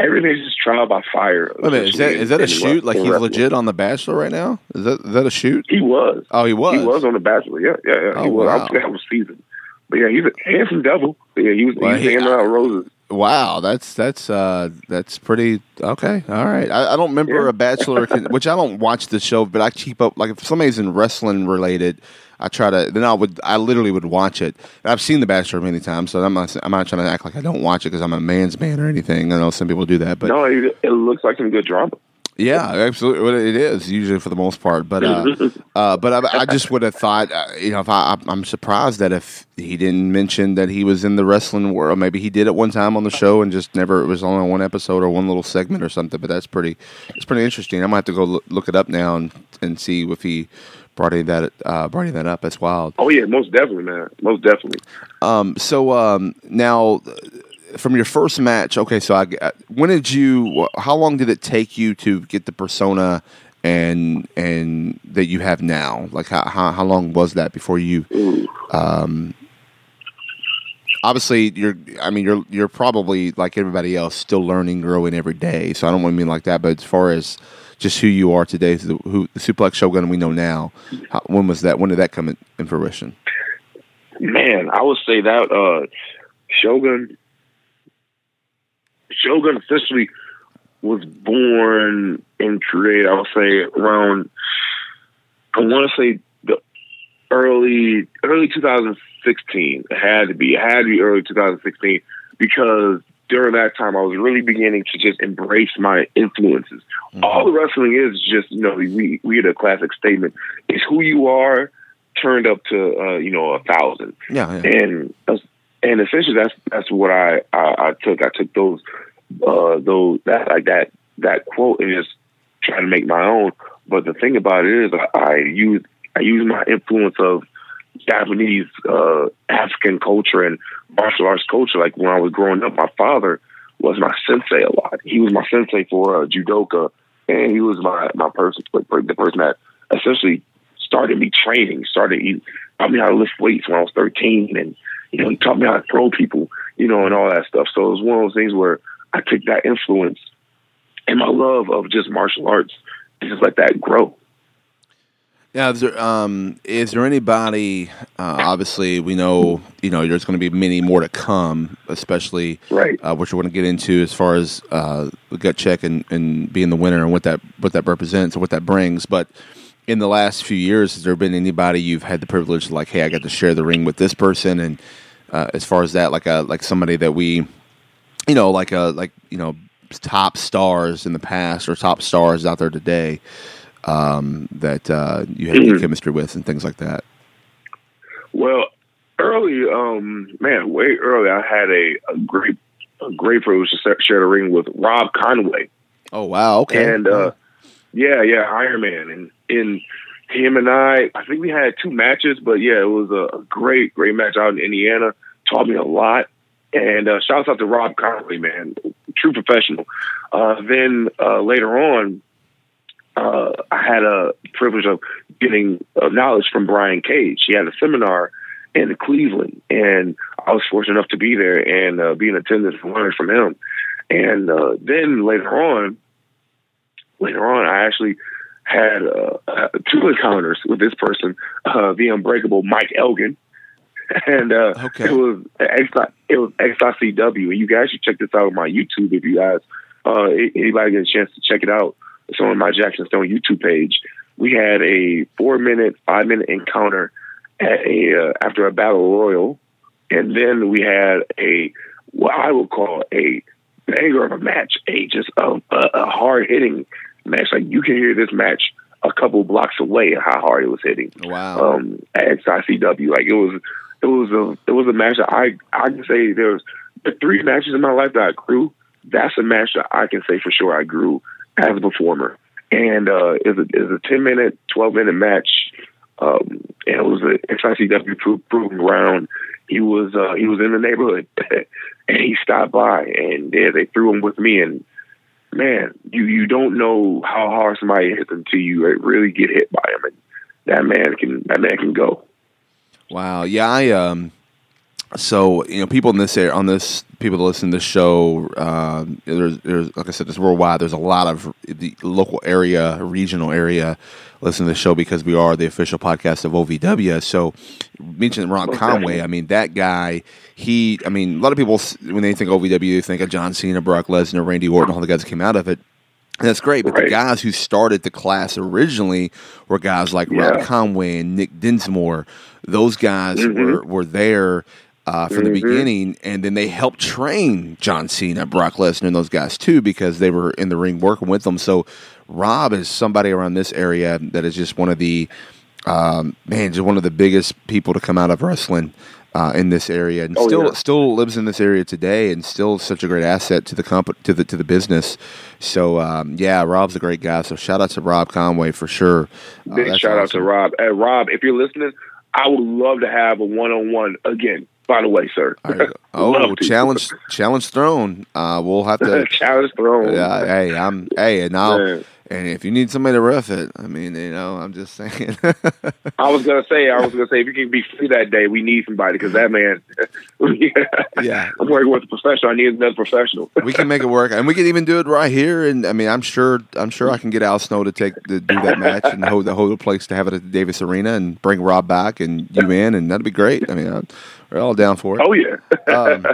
everything's just trial by fire Wait a minute, is that is that a shoot? Like he's legit on The Bachelor right now? Is that is that a shoot? he was Oh, he was. he was on the Bachelor. Yeah, yeah, yeah. Oh, he was. wow. I forgot what season. But yeah, he's a handsome devil. Yeah, he was. Well, he was he- handing out roses. Wow, that's that's uh that's pretty okay. All right, I, I don't remember Yeah. a Bachelor, can, which I don't watch the show, but I keep up. Like if somebody's in wrestling related, I try to. Then I would, I literally would watch it. I've seen the Bachelor many times, so I'm not, I'm not trying to act like I don't watch it because I'm a man's man or anything. I know some people do that, but no, it, it looks like some good drama. Yeah, absolutely. Well, it is usually for the most part, but uh, uh, but I, I just would have thought, uh, you know, if I, I'm surprised that if he didn't mention that he was in the wrestling world, maybe he did it one time on the show and just never. It was only one episode or one little segment or something. But that's pretty. It's pretty interesting. I might have to go look, look it up now and and see if he brought any that uh, brought any that up. That's wild. Oh yeah, most definitely, man. Most definitely. Um, so um, now, uh, from your first match, okay. So I, uh, when did you? How long did it take you to get the persona and and that you have now? Like how how, how long was that before you? Um, obviously, you're. I mean, you're you're probably like everybody else, still learning, growing every day. So I don't want to mean like that, but as far as just who you are today, the, who the Suplex Shogun we know now, how, when was that? When did that come in, in fruition? Man, I would say that uh, Shogun Shogun officially was born and created. I would say around. I want to say the early early 2016. It had to be. It had to be early 2016 because during that time I was really beginning to just embrace my influences. All the wrestling is just you know we we had a classic statement. It's who you are turned up to uh, you know a thousand Yeah, yeah. and and essentially that's that's what I I, I took. I took those uh, those that like that that quote and just try to make my own. But the thing about it is, I, I use I use my influence of Japanese uh, African culture and martial arts culture. Like when I was growing up, my father was my sensei a lot. He was my sensei for uh, judoka, and he was my my person, the person that essentially started me training. Started he taught me how to lift weights when I was thirteen, and you know he taught me how to throw people, you know, and all that stuff. So it was one of those things where I took that influence and my love of just martial arts and just let that grow. Yeah, is there, um, is there anybody? Uh, obviously, we know you know there's going to be many more to come, especially Right. uh, which we're going to get into as far as uh, the gut check and, and being the winner and what that what that represents and what that brings. But in the last few years, has there been anybody you've had the privilege like, hey, I got to share the ring with this person, and uh, as far as that, like a like somebody that we, you know, like a like you know top stars in the past or top stars out there today um, that uh, you had good chemistry with and things like that. Well, early, um, man, way early, I had a, a great, a great privilege to share the ring with Rob Conway, Oh wow, okay, and uh, yeah, yeah, Iron Man, and in him and I, I think we had two matches, but yeah, it was a, a great, great match out in Indiana. Taught me a lot, and uh, shouts out to Rob Conway, man, true professional. Uh, then uh, later on, uh, I had a privilege of getting uh, knowledge from Brian Cage. He had a seminar in Cleveland, and I was fortunate enough to be there and uh, be in attendance and learn from him. And then later on, later on, I actually had two encounters with this person, the unbreakable Mike Elgin. And uh, Okay. it was it was XICW, and you guys should check this out on my YouTube if you guys, uh, anybody get a chance to check it out. It's on my Jackson Stone YouTube page. We had a four minute, five minute encounter at a uh, after a battle royal, and then we had a what I would call a banger of a match, a just a, a, a hard hitting match. Like you can hear this match a couple blocks away how hard it was hitting. wow, Um, at XICW, like it was, it was a, it was a match that I I can say there was the three matches in my life that I grew. That's a match that I can say for sure I grew as a performer. And uh, it's a it's a ten minute, twelve minute match. Um, and it was a XICW pro- proving ground. He was uh, he was in the neighborhood, and he stopped by, and yeah, they threw him with me. And man, you you don't know how hard somebody hits until you really get hit by him, and that man can that man can go. Wow, yeah, I um, so you know, people in this area on this people that listen to this show, um, there's there's like I said, it's worldwide. There's a lot of the local area, regional area. Listen to the show because we are the official podcast of OVW. So, mentioning Ron Most Conway. I mean, that guy. He. I mean, a lot of people when they think OVW, they think of John Cena, Brock Lesnar, Randy Orton, all the guys that came out of it. And that's great, but the guys who started the class originally were guys like Rob Conway and Nick Dinsmore. Those guys Mhm. were were there uh, from the Mhm. beginning, and then they helped train John Cena, Brock Lesnar, and those guys too because they were in the ring working with them. So Rob is somebody around this area that is just one of the um, man, just one of the biggest people to come out of wrestling. Uh, in this area, and Oh, still yeah. still lives in this area today, and still such a great asset to the comp- to the to the business. So um, yeah, Rob's a great guy. So shout out to Rob Conway for sure. Uh, Big shout out to. Rob. Hey, Rob, if you're listening, I would love to have a one on one again. By the way, sir. Right. Oh, challenge challenge thrown. Uh, we'll have to. Challenge thrown. Yeah, hey, I'm hey, and now Man. And if you need somebody to rough it, I mean, you know, I'm just saying. I was gonna say, I was gonna say, if you can be free that day, we need somebody because that man. Yeah. I'm working with a professional. I need another professional. we can make it work, and we can even do it right here. And I mean, I'm sure, I'm sure I can get Al Snow to take to do that match and hold the the place to have it at the Davis Arena and bring Rob back and you in, and that'd be great. I mean, uh, we're all down for it. oh yeah. Um,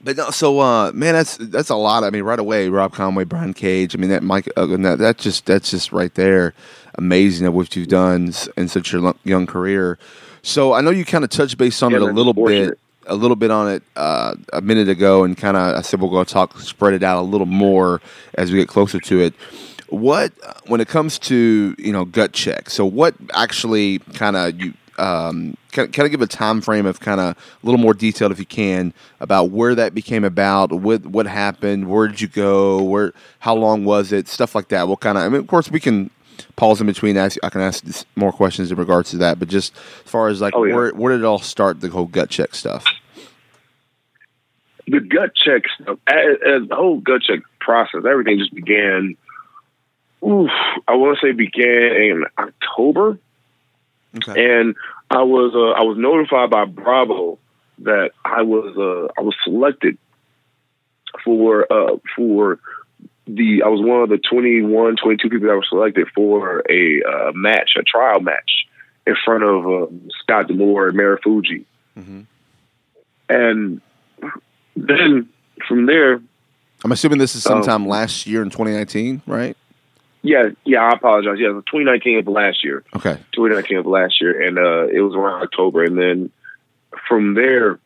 but no, so uh, man, that's that's a lot. I mean, right away, Rob Conway, Brian Cage. I mean, that Mike, uh, that, that just that's just right there, amazing of what you've done in such a young career. So I know you kind of touched base on Yeah, it a little bit, a little bit on it uh, a minute ago, and kind of I said we'll go talk, spread it out a little more as we get closer to it. What when it comes to you know gut check? So what actually kind of you um, kind of give a time frame of kind of a little more detail if you can about where that became about, what what happened, where did you go, where how long was it, stuff like that. What kind of I mean, of course we can pause in between. Ask, I can ask more questions in regards to that, but just as far as like Oh, yeah. where where did it all start? The whole gut check stuff. the gut check stuff, as, as the whole gut check process, everything just began. Oof, I want to say began in October, Okay. and I was uh, I was notified by Bravo that I was uh, I was selected for uh, for the I was one of the 21, 22 people that were selected for a uh, match, a trial match in front of um, Scott D'Amore and Marufuji. Mhm. And then from there, I'm assuming this is Um, sometime last year in 2019, right? Yeah, yeah, I apologize. Yeah, it was 2019 of last year. Okay. 2019 of last year, and uh, it was around October. And then from there,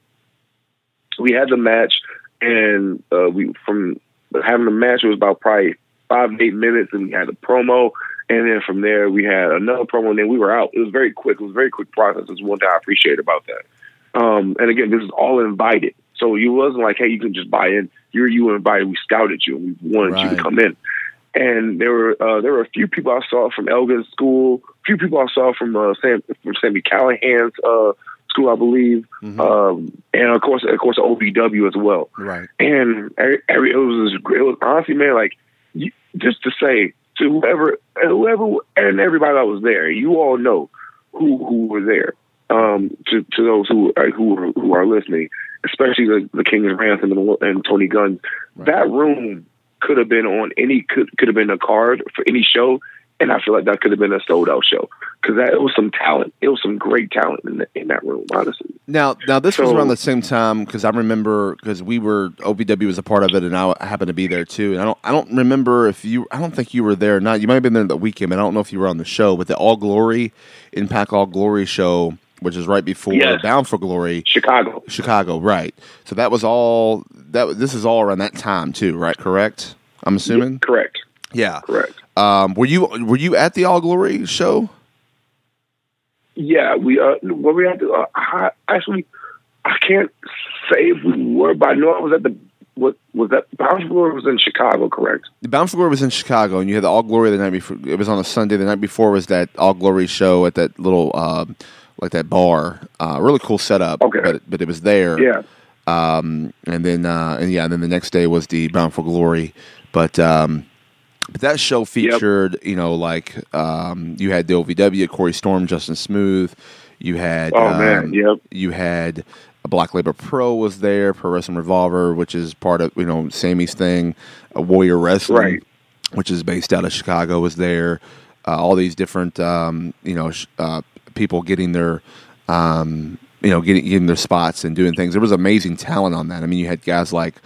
we had the match, and uh, we from having the match it was about probably five eight minutes, and we had a promo, and then from there we had another promo, and then we were out. It was very quick. It was a very quick process. It's one thing I appreciate about that. Um, and again, this is all invited, so you wasn't like, hey, you can just buy in. You're you were invited. We scouted you, and we wanted you to come in. And there were uh, there were a few people I saw from Elgin School, a few people I saw from uh, Sam from Sami Callihan's uh, school, I believe, um, and of course, of course, OVW as well. Right. And every, it was it was honestly, man, like you, just to say to whoever whoever and everybody that was there, you all know who who were there. Um, to to those who are, who are, who are listening, especially the, the King of Ransom and, and Tony Guns, that room could have been on any could could have been a card for any show, and I feel like that could have been a sold out show because that it was some talent. It was some great talent in, the, in that room, honestly. Now, now this was around the same time because I remember because we were OVW was a part of it, and I happened to be there too. And I don't, I don't remember if you, I don't think you were there. or Not you might have been there the weekend, but I don't know if you were on the show. But the All Glory Impact All Glory show, which is right before Yes. Bound for Glory, Chicago. Chicago, right? So that was all that. This is all around that time too, right? Correct. I'm assuming. Correct. Yeah. Correct. Um, were you were you at the All Glory show? Yeah, we uh, what we had to uh, I, actually, I can't say if we were, but I know I was at the what was that Bounce Floor was in Chicago, correct? The Bound for Glory was in Chicago, and you had the All Glory the night before. It was on a Sunday. The night before was that All Glory show at that little, uh, like that bar. Uh, really cool setup. Okay. but but it was there. Yeah, Um, and then uh, and yeah, and then the next day was the Bound for Glory. But um, but that show featured, you know, like um, you had the OVW, Corey Storm, Justin Smooth. You had Oh, um, man, yep. You had a Black Label Pro was there, Pro Wrestling Revolver, which is part of you know Sami's thing. A Warrior Wrestling, Right. which is based out of Chicago, was there. Uh, all these different um, you know sh- uh, people getting their um, you know getting getting their spots and doing things. There was amazing talent on that. I mean, you had guys like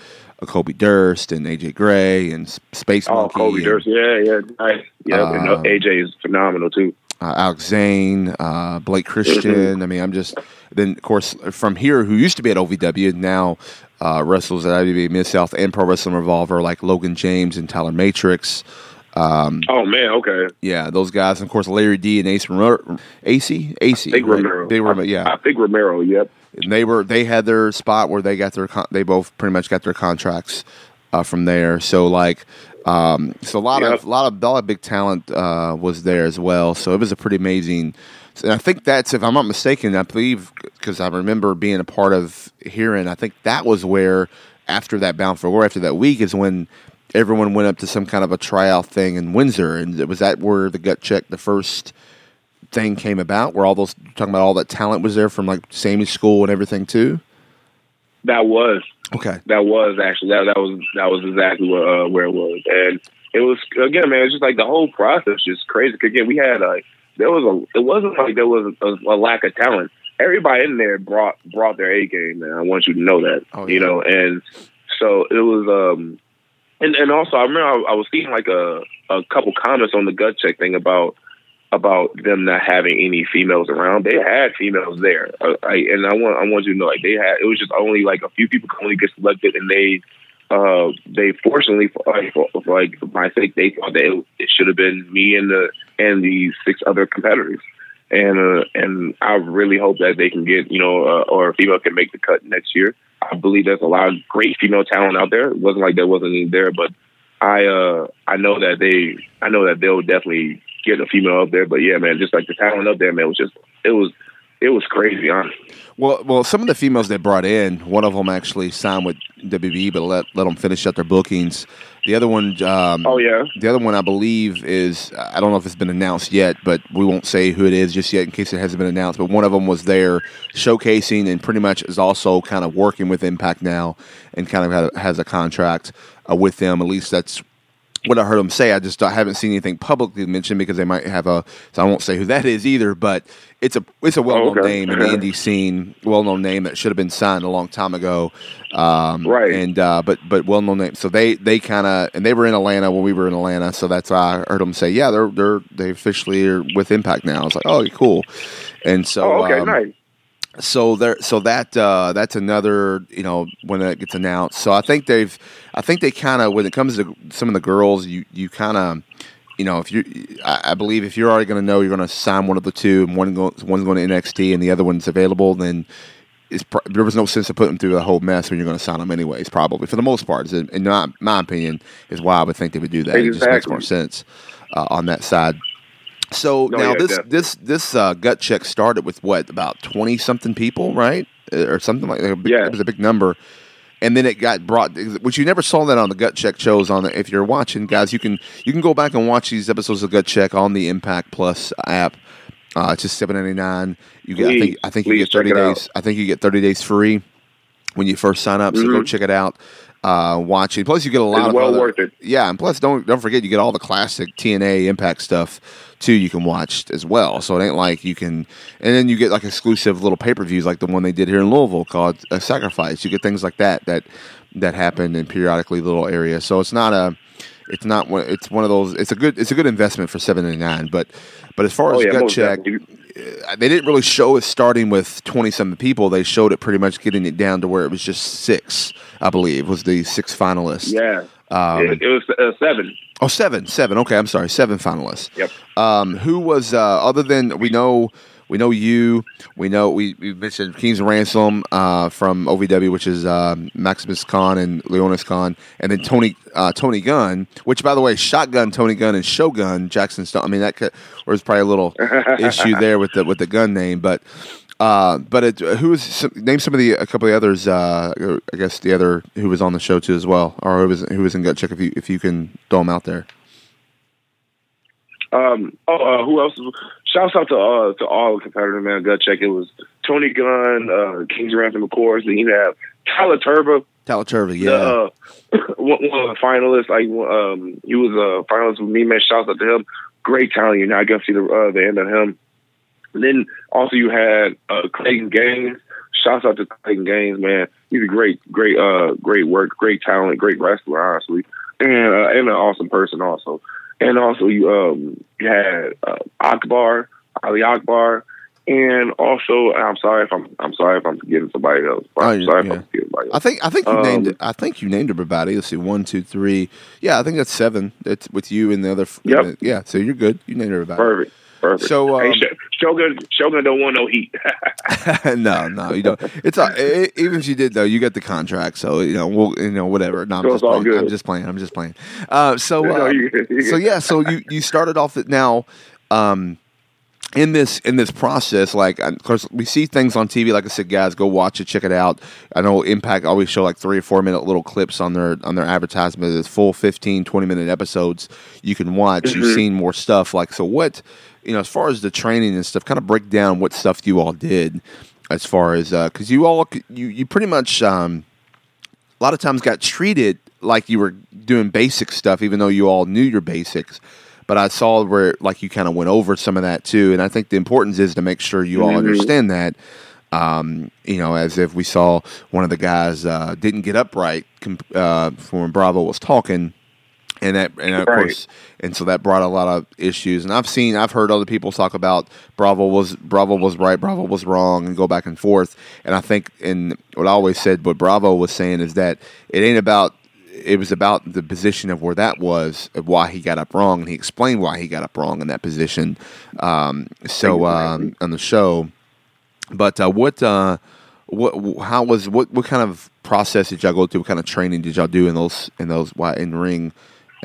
Kobe Durst and AJ Gray and Space oh Kobe and, Durst, yeah, yeah, nice. Yeah, uh, Um, AJ is phenomenal too. uh, Alex Zayne, uh, Blake Christian. I mean, I'm just then of course from here, who used to be at OVW now uh, wrestles at IWA Mid South and Pro Wrestling Revolver, like Logan James and Tyler Matrix. Um, Oh man, okay. yeah, those guys. And of course, Larry D and Ace Romero, AC, AC, Big right? Romero. Big Romero, yeah. I think Romero. Yep. And they were they had their spot where they got their con- they both pretty much got their contracts uh, from there. So like, um, so a lot Yep. of a lot of a lot of big talent uh, was there as well. So it was a pretty amazing. And I think that's if I'm not mistaken, I believe because I remember being a part of hearing. I think that was where after that bound for war after that week is when everyone went up to some kind of a tryout thing in Windsor, and was that where the gut check the first thing came about, where all those talking about all that talent was there from like Sami School and everything too. That was Okay. that was actually that that was that was exactly where uh, where it was, and it was again, man. It's just like the whole process just crazy. again, we had like there was a it wasn't like there was a, a lack of talent. Everybody in there brought brought their A game, man. I want you to know that, Oh, you know. And so it was, um and and also I remember I, I was seeing like a a couple comments on the gut check thing about about them not having any females around. They had females there, uh, I, and I want I want you to know like they had. It was just only like a few people could only get selected, and they uh they fortunately for, like, for, for like for my sake they thought that it, it should have been me and the and the six other competitors. And uh, and I really hope that they can get you know uh, or a female can make the cut next year. I believe there's a lot of great female talent out there. It wasn't like there wasn't any there, but I uh I know that they I know that they'll definitely get a female up there. But yeah, man, just like the talent up there, man, was just it was it was crazy, honestly. Well, well, some of the females they brought in, one of them actually signed with WB, but let let them finish out their bookings. The other one, um, Oh yeah, the other one, I believe is I don't know if it's been announced yet, but we won't say who it is just yet in case it hasn't been announced. But one of them was there showcasing and pretty much is also kind of working with Impact now and kind of has a contract uh, with them. At least that's what I heard them say. I just I haven't seen anything publicly mentioned because they might have a. So I won't say who that is either. But it's a it's a well known okay. name in the indie scene. Well known name that should have been signed a long time ago. Um, Right. And uh, but but well known name. So they they kind of and they were in Atlanta when we were in Atlanta. So that's why I heard them say, yeah, they're they're they officially are with Impact now. I was like, oh, cool. And so oh, okay, um, nice. So there so that uh, that's another you know when that gets announced. So i think they've i think they kind of when it comes to some of the girls you you kind of you know if you I, believe if you're already going to know you're going to sign one of the two and one go, one's going to nxt and the other one's available then there was no sense of putting them through the whole mess when you're going to sign them anyways probably for the most part. In, my, my opinion is why i would think they would do that. It just makes more sense uh, on that side so No, now yeah, this definitely. this this uh, gut check started with what about twenty something people, right, Uh, or something like that. Big, Yeah. It was a big number, and then it got brought. Which you never saw that on the gut check shows. On the, if you're watching, guys, you can you can go back and watch these episodes of gut check on the Impact Plus app. Uh, it's just seven ninety nine. You get I think I think you get thirty it out. days. I think you get thirty days free when you first sign up. So go Mhm. check it out. Uh, watch it. Plus, you get a lot It's of well other- worth it. yeah, and plus don't don't forget you get all the classic TNA Impact stuff too. You can watch as well. So it ain't like you can, and then you get like exclusive little pay per views like the one they did here in Louisville called a Sacrifice. You get things like that that that happen in periodically little areas. So it's not a, it's not one. It's one of those. It's a good. It's a good investment for seven ninety nine. But but as far Oh as yeah, gut check, definitely. uh, they didn't really show it starting with 20 something people. They showed it pretty much getting it down to where it was just six, I believe, was the six finalists. Yeah, Um, it, it was uh, seven. Oh, seven, seven. Okay, I'm sorry, seven finalists. Yep. Um, who was uh, other than we know we know you, we know we, we mentioned Kings Ransom uh, from OVW, which is um, Maximus Khan and Leonis Khan, and then Tony uh, Tony Gunn, which by the way, Shotgun Tony Gunn and Shogun Jackson Stone. I mean that could, was probably a little issue there with the with the gun name, but. Uh, but it, who was some, name some of the a couple of the others? Uh, I guess the other who was on the show too as well, or who was who was in gut check if you if you can throw them out there. Um, oh, uh, who else? Shouts out to uh, to all the competitors, man. Gut check. It was Tony Gunn, uh, Kings Ransom, of course. Then you have Tyler Turbo, Talaturvy, yeah. uh, one, one of the finalists. Like um, he was a finalist with me, man. Shouts out to him. Great talent. You know, I got to see the uh, the end of him. And then also you had uh, Clayton Gainz. Shouts out to Clayton Gainz, man. He's a great, great, uh, great work, great talent, great wrestler, honestly, and uh, and an awesome person also. And also you um you had uh, Akbar, Ali Akbar, and also I'm sorry if I'm I'm sorry if I'm forgetting somebody else. Oh, I'm yeah, sorry if. I'm forgetting somebody I think I think you Um, named it. I think you named everybody. Let's see, one, two, three. Yeah, I think that's seven. That's with you and the other. Yep. Yeah, so you're good. You named everybody. Perfect, perfect. So, um, Sh- Shogun Shogun don't want no heat. no, no, you don't. It's all, e- even if you did though, you got the contract, so you know, we'll, you know, whatever. No, I'm So just it's all playing. good. I'm just playing. I'm just playing. Uh, so, No, uh, so yeah, so you you started off at now. Um, in this in this process, like of course we see things on TV. Like I said, guys, go watch it, check it out. I know Impact always show like three or four minute little clips on their on their advertisement. It's full 15, 20 minute episodes you can watch. You've seen more stuff. Like so, what you know as far as the training and stuff, kind of break down what stuff you all did as far as because you all you you pretty much um, a lot of times got treated like you were doing basic stuff, even though you all knew your basics. But I saw where like you kind of went over some of that too, and I think the importance is to make sure you all understand that. Um, you know, as if we saw one of the guys uh, didn't get upright com- uh, from when Bravo was talking, and that and of Right. course and so that brought a lot of issues and i've seen i've heard other people talk about bravo was bravo was right bravo was wrong and go back and forth and i think and what i always said what bravo was saying is that it ain't about it was about the position of where that was of why he got up wrong and he explained why he got up wrong in that position um, so um, on the show but uh, what uh, what how was what what kind of process did y'all go through? What kind of training did y'all do in those in those in ring?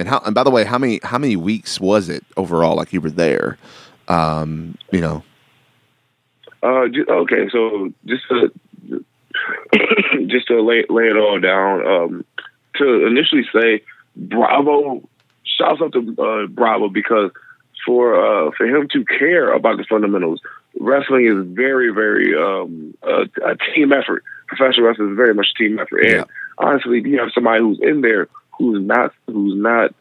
And how and by the way, how many how many weeks was it overall? Like you were there, um, you know. Uh, okay, so just to just to lay lay it all down. Um, to initially say, Bravo, shouts out to uh, Bravo because for uh, for him to care about the fundamentals, wrestling is very very um, a, a team effort. Professional wrestling is very much a team effort, and Yeah. honestly, you have somebody who's in there who's not who's not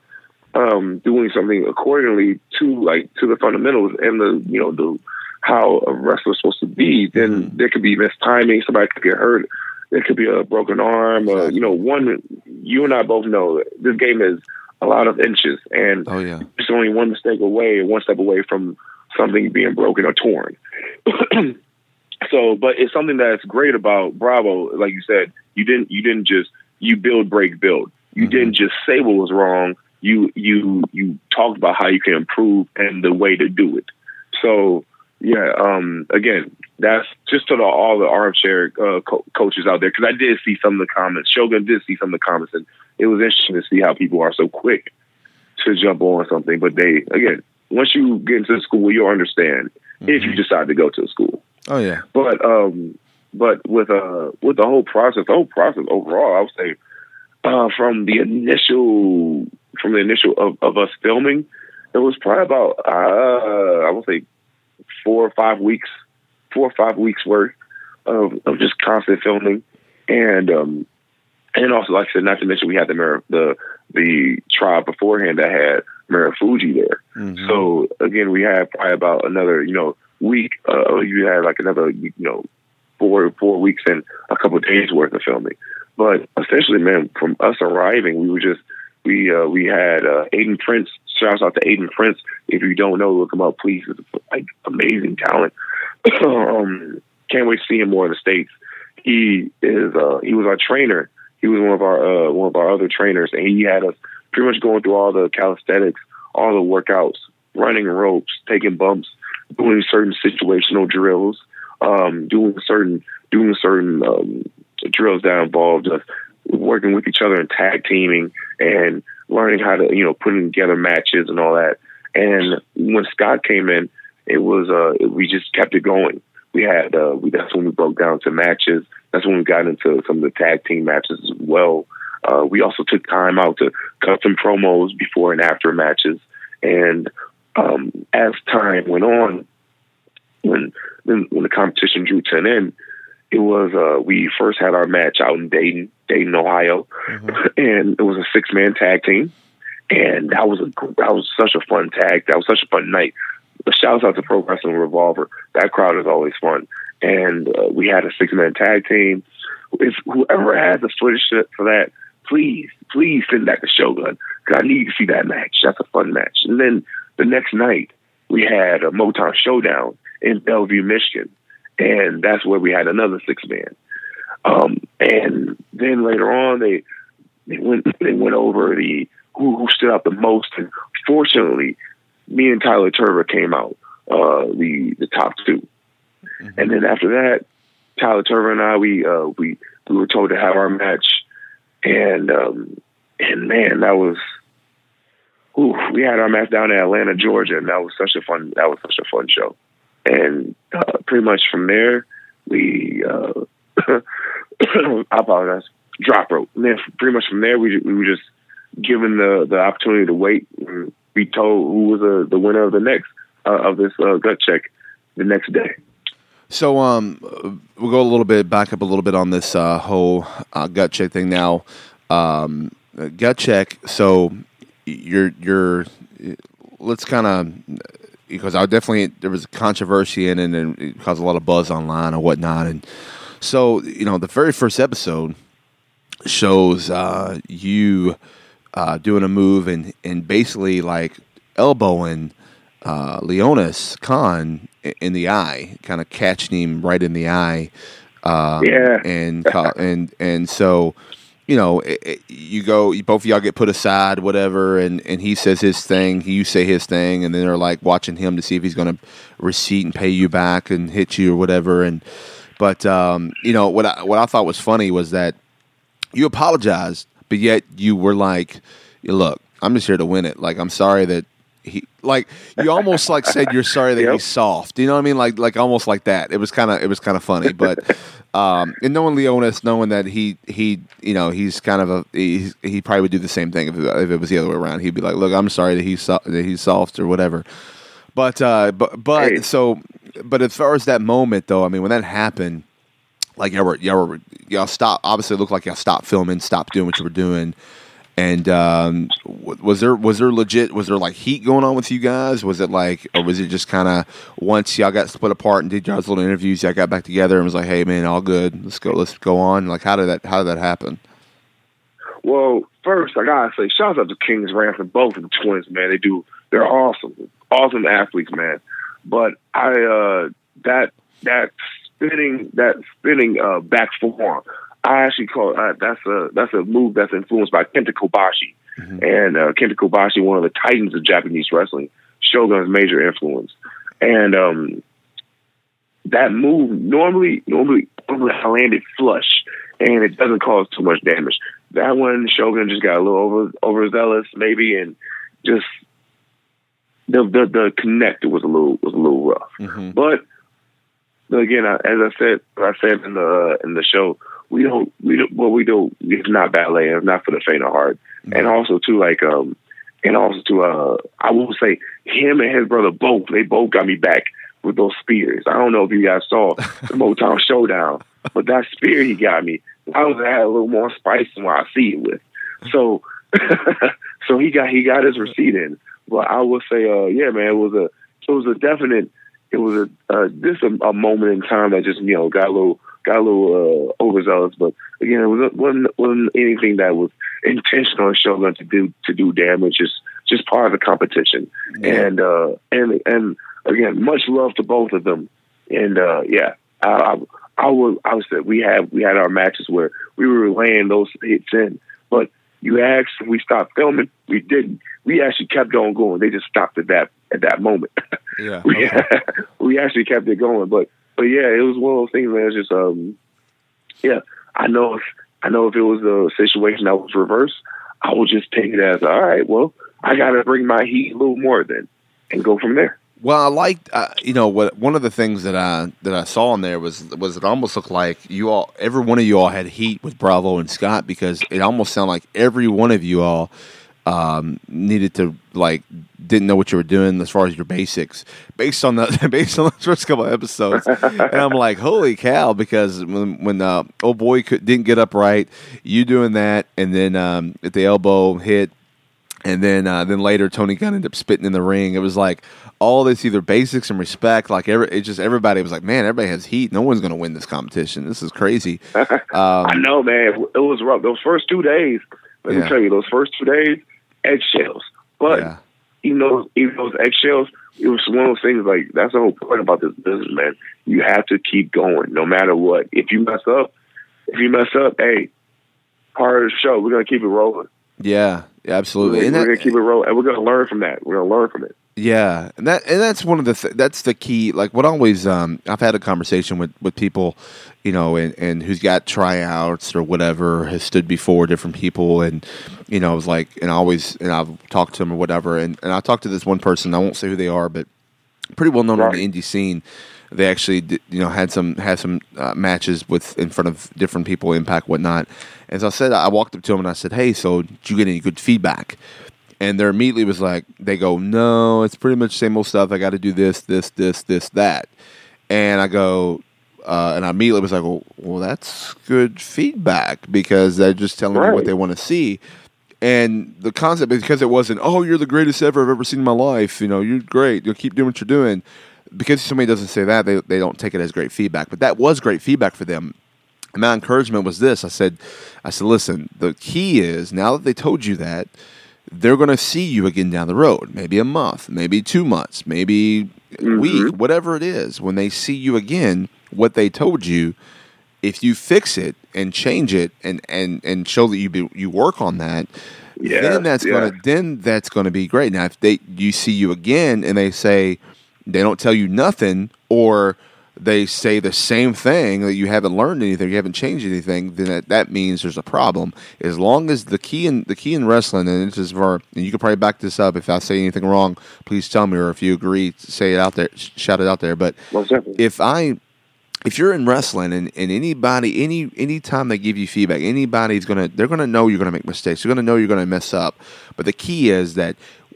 um, doing something accordingly to like to the fundamentals and the you know the how a wrestler's supposed to be, then Mhm. there could be mistiming. Somebody could get hurt. There could be a broken arm. Exactly. you know, one you and I both know this game is a lot of inches, and Oh yeah. it's only one mistake away, one step away from something being broken or torn. so, but it's something that's great about Bravo. Like you said, you didn't you didn't just you build, break, build. You Mhm. didn't just say what was wrong. You you you talked about how you can improve and the way to do it. So yeah, um, again, that's just to the, all the armchair uh, co- coaches out there because I did see some of the comments. Shogun did see some of the comments, and it was interesting to see how people are so quick to jump on something. But they again, once you get into the school, you'll understand if you decide to go to the school. Oh yeah. But um, but with uh with the whole process, the whole process overall, I would say uh, from the initial from the initial of, of us filming, it was probably about uh, I would say four or five weeks, four or five weeks worth of, of just constant filming, and um, and also like I said, not to mention we had the Mar- the the trial beforehand that had Marufuji there. Mhm. So again, we had probably about another, you know, week. Uh, you had like another, you know, four four weeks and a couple of days worth of filming. But essentially, man, from us arriving, we were just we uh, we had uh, Aiden Prince. Shouts out to Aiden Prince. If you don't know, look him up, please. It's like amazing talent. um, can't wait to see him more in the states. He is uh, he was our trainer. He was one of our uh, one of our other trainers, and he had us pretty much going through all the calisthenics, all the workouts, running ropes, taking bumps, doing certain situational drills, um, doing certain doing certain um, drills that involved us working with each other and tag teaming and learning how to you know putting together matches and all that. And when Scott came in, it was uh, we just kept it going. We had uh, we that's when we broke down to matches. That's when we got into some of the tag team matches as well. Uh, we also took time out to cut some promos before and after matches. And um, as time went on, when when when the competition drew to an end, it was uh, we first had our match out in Dayton, Dayton, Ohio, and it was a six man tag team, and that was a that was such a fun tag. That was such a fun night. Shouts out to Pro Wrestling Revolver. That crowd is always fun, and uh, we had a six man tag team. If whoever has the footage for that, please, please send that to Shogun because I need to see that match. That's a fun match. And then the next night we had a Motown Showdown in Bellevue, Michigan, and that's where we had another six man. Um, and then later on, they they went they went over the who, who stood out the most, and fortunately, me and Tyler Tirva came out uh, the the top 2 and then after that, Tyler Tirva and I we uh, we we were told to have our match, and um, and man, that was. Ooh, we had our match down in Atlanta, Georgia, and that was such a fun. That was such a fun show, and uh, pretty much from there, we uh, I apologize. Drop rope. And then pretty much from there, we we were just given the the opportunity to wait and be told who was the the winner of the next uh, of this uh, gut check the next day. So um, we'll go a little bit back up a little bit on this uh, whole uh, gut check thing now. Um, gut check. So you're you're let's kind of because I definitely there was a controversy in it and it caused a lot of buzz online and whatnot. And so you know the very first episode shows uh, you uh, doing a move and and basically like elbowing uh, Leonis Khan in the eye, kind of catching him right in the eye. Um, Yeah. and and and so you know it, it, you go both of y'all get put aside whatever and and he says his thing you say his thing and then they're like watching him to see if he's going to receipt and pay you back and hit you or whatever and but um, you know what I, what I thought was funny was that you apologized, but yet you were like, "Look, I'm just here to win it. Like, I'm sorry that he like you almost like said you're sorry that Yep. he's soft. You know what I mean? Like, like almost like that. It was kind of it was kind of funny, but um, and knowing Leonis, knowing that he he you know he's kind of a he he probably would do the same thing if it, if it was the other way around. He'd be like, "Look, I'm sorry that he's so, that he's soft or whatever." But uh, but but Hey. so but as far as that moment though, I mean, when that happened like y'all were y'all were y'all stopped obviously it looked like y'all stopped filming, stopped doing what you were doing. And um, was there was there legit was there like heat going on with you guys? Was it like or was it just kind of once y'all got split apart and did y'all's little interviews, y'all got back together and was like, hey man, all good, let's go, let's go on. Like how did that how did that happen? Well, first I gotta say, shout out to Kings Ransom, both of the twins, man. They do they're awesome, awesome athletes, man. But I uh that that spinning that spinning uh back forearm, I actually call uh, that's a that's a move that's influenced by Kenta Kobashi, mm-hmm. and uh, Kenta Kobashi, one of the titans of Japanese wrestling, Shogun's major influence, and um that move normally normally normally I landed flush and it doesn't cause too much damage. That one Shogun just got a little over overzealous maybe and just the the, the connect was a little was a little rough. Mm-hmm. But again, as I said, I said in the in the show, we don't we don't what we do. It's not ballet. It's not for the faint of heart. Mm-hmm. And also too, like um, and also to uh, I will say him and his brother both they both got me back with those spears. I don't know if you guys saw the Motown Showdown, but that spear he got me, I was had a little more spice than what I see it with. So, so he got he got his receipt in. But I will say, uh, yeah, man, it was a it was a definite it was a uh, just a, a, moment in time that just you know got a little got a little uh, overzealous. But again, it was wasn't, wasn't anything that was intentional and Shogun to do to do damage. Just just part of the competition. Yeah. And uh, and and again, much love to both of them. And uh, yeah, I, I, I would I would say we had we had our matches where we were laying those hits in, but you asked if we stopped filming, we didn't. We actually kept on going. They just stopped at that at that moment. Yeah, we okay. we actually kept it going. But but yeah, it was one of those things, man. It's just um, yeah. I know if I know if it was a situation that was reversed, I would just take it as all right. Well, I got to bring my heat a little more then, and go from there. Well, I liked, uh, you know, what one of the things that I that I saw in there was was it almost looked like you all, every one of you all had heat with Bravo and Scott because it almost sounded like every one of you all um, needed to like didn't know what you were doing as far as your basics based on the based on the first couple of episodes, and I'm like, holy cow! Because when when uh, old boy could, didn't get up right, you doing that, and then um, at the elbow hit and then uh, then later Tony Gunn ended up spitting in the ring. It was like all this either basics and respect. Like every, it just everybody was like, man, everybody has heat. No one's going to win this competition. This is crazy. Um, I know, man. It was rough. Those first two days. Let yeah. me tell you, those first two days, eggshells. But yeah. even those even those eggshells, it was one of those things. Like that's the whole point about this business, man. You have to keep going, no matter what. If you mess up, if you mess up, hey, part of the show. We're gonna keep it rolling. Yeah, absolutely. We're, we're gonna keep it rolling, and we're gonna learn from that. We're gonna learn from it. Yeah, and that and that's one of the th- that's the key. Like what always, um, I've had a conversation with with people, you know, and and who's got tryouts or whatever has stood before different people, and you know, I was like, and I always and I've talked to them or whatever, and and I talked to this one person. I won't say who they are, but pretty well known right. in the indie scene. They actually, did, you know, had some had some uh, matches with in front of different people, Impact, whatnot. And so I said, I walked up to them and I said, "Hey, so did you get any good feedback?" And they're immediately was like, they go, "No, it's pretty much same old stuff. I got to do this, this, this, this, that." And I go, uh, and I immediately was like, well, well, that's good feedback because they're just telling right. me what they want to see. And the concept, because it wasn't, oh, you're the greatest ever I've ever seen in my life. You know, you're great. You'll keep doing what you're doing because somebody doesn't say that, they, they don't take it as great feedback. But that was great feedback for them. And my encouragement was this: I said, I said, listen, the key is now that they told you that, they're going to see you again down the road, maybe a month, maybe two months, maybe mm-hmm. a week, whatever it is. When they see you again, what they told you, if you fix it and change it and and and show that you be, you work on that, yeah, then that's yeah. gonna then that's gonna be great. Now if they you see you again and they say they don't tell you nothing or they say the same thing that you haven't learned anything, you haven't changed anything, then that, that means there's a problem. As long as the key in the key in wrestling, and this is for, and you can probably back this up if I say anything wrong, please tell me, or if you agree, say it out there, shout it out there. But if I if you're in wrestling and, and anybody any anytime they give you feedback anybody's gonna they're gonna know you're gonna make mistakes they're gonna know you're gonna mess up but the key is that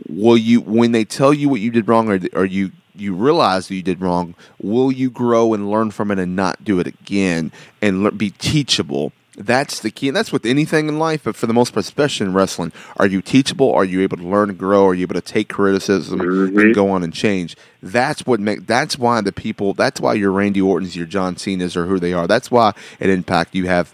will you when they tell you what you did wrong or, or you you realize that you did wrong, will you grow and learn from it and not do it again and le- be teachable? That's the key, and that's with anything in life, but for the most part, especially in wrestling, are you teachable? Are you able to learn and grow? Are you able to take criticism Mhm. and go on and change? That's what make. That's why the people. That's why your Randy Orton's, your John Cena's, or who they are. That's why at Impact you have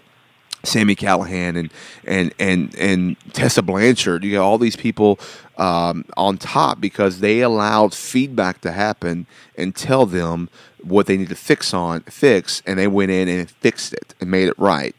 Sami Callihan and and and and Tessa Blanchard. You got all these people um, on top because they allowed feedback to happen and tell them what they need to fix on fix, and they went in and fixed it and made it right.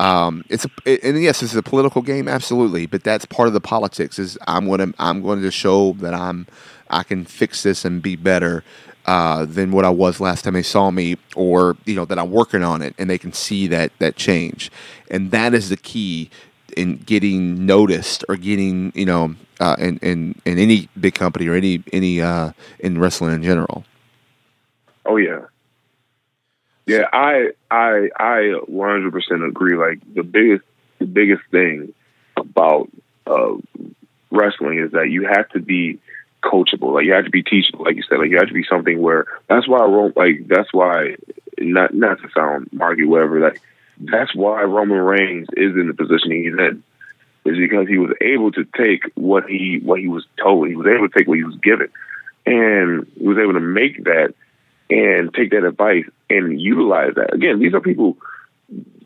Um, it's a, and yes, it's a political game, absolutely, but that's part of the politics. Is I'm going to I'm going to show that I'm I can fix this and be better uh, than what I was last time they saw me, or you know that I'm working on it, and they can see that that change, and that is the key in getting noticed or getting you know uh, in, in in any big company or any any uh, in wrestling in general. Oh yeah. Yeah, I I I 100% agree. Like the biggest the biggest thing about uh, wrestling is that you have to be coachable. Like you have to be teachable. Like you said, like you have to be something where that's why Rome. Like that's why not not to sound marky whatever. Like that's why Roman Reigns is in the position he's in. Is because he was able to take what he what he was told. He was able to take what he was given, and he was able to make that and take that advice and utilize that. Again, these are people.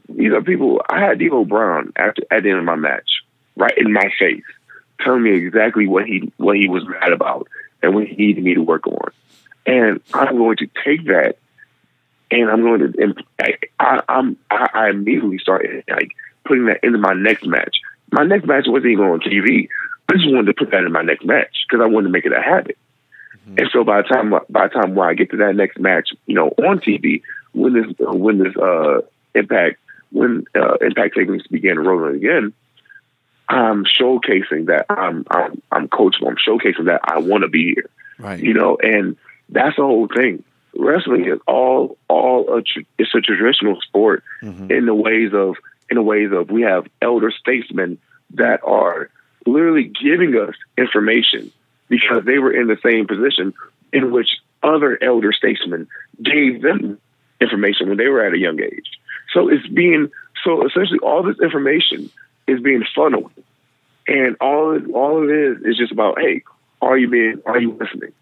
These are people. I had D'Lo Brown after at the end of my match, right in my face, telling me exactly what he what he was mad about and what he needed me to work on. And I'm going to take that, and I'm going to. And I, I, I'm. I, I immediately started like putting that into my next match. My next match wasn't even on TV. I just wanted to put that in my next match because I wanted to make it a habit. And so by the time by the time when I get to that next match, you know, on TV, when this when this uh, impact when uh, impact takings began rolling again, I'm showcasing that I'm I'm I'm coachable. I'm showcasing that I want to be here. Right. You know, and that's the whole thing. Wrestling is all all a tr- it's a traditional sport mm-hmm. in the ways of in the ways of we have elder statesmen that are literally giving us information because they were in the same position in which other elder statesmen gave them information when they were at a young age. So it's being so essentially all this information is being funneled, and all all it is is just about hey, are you being are you listening?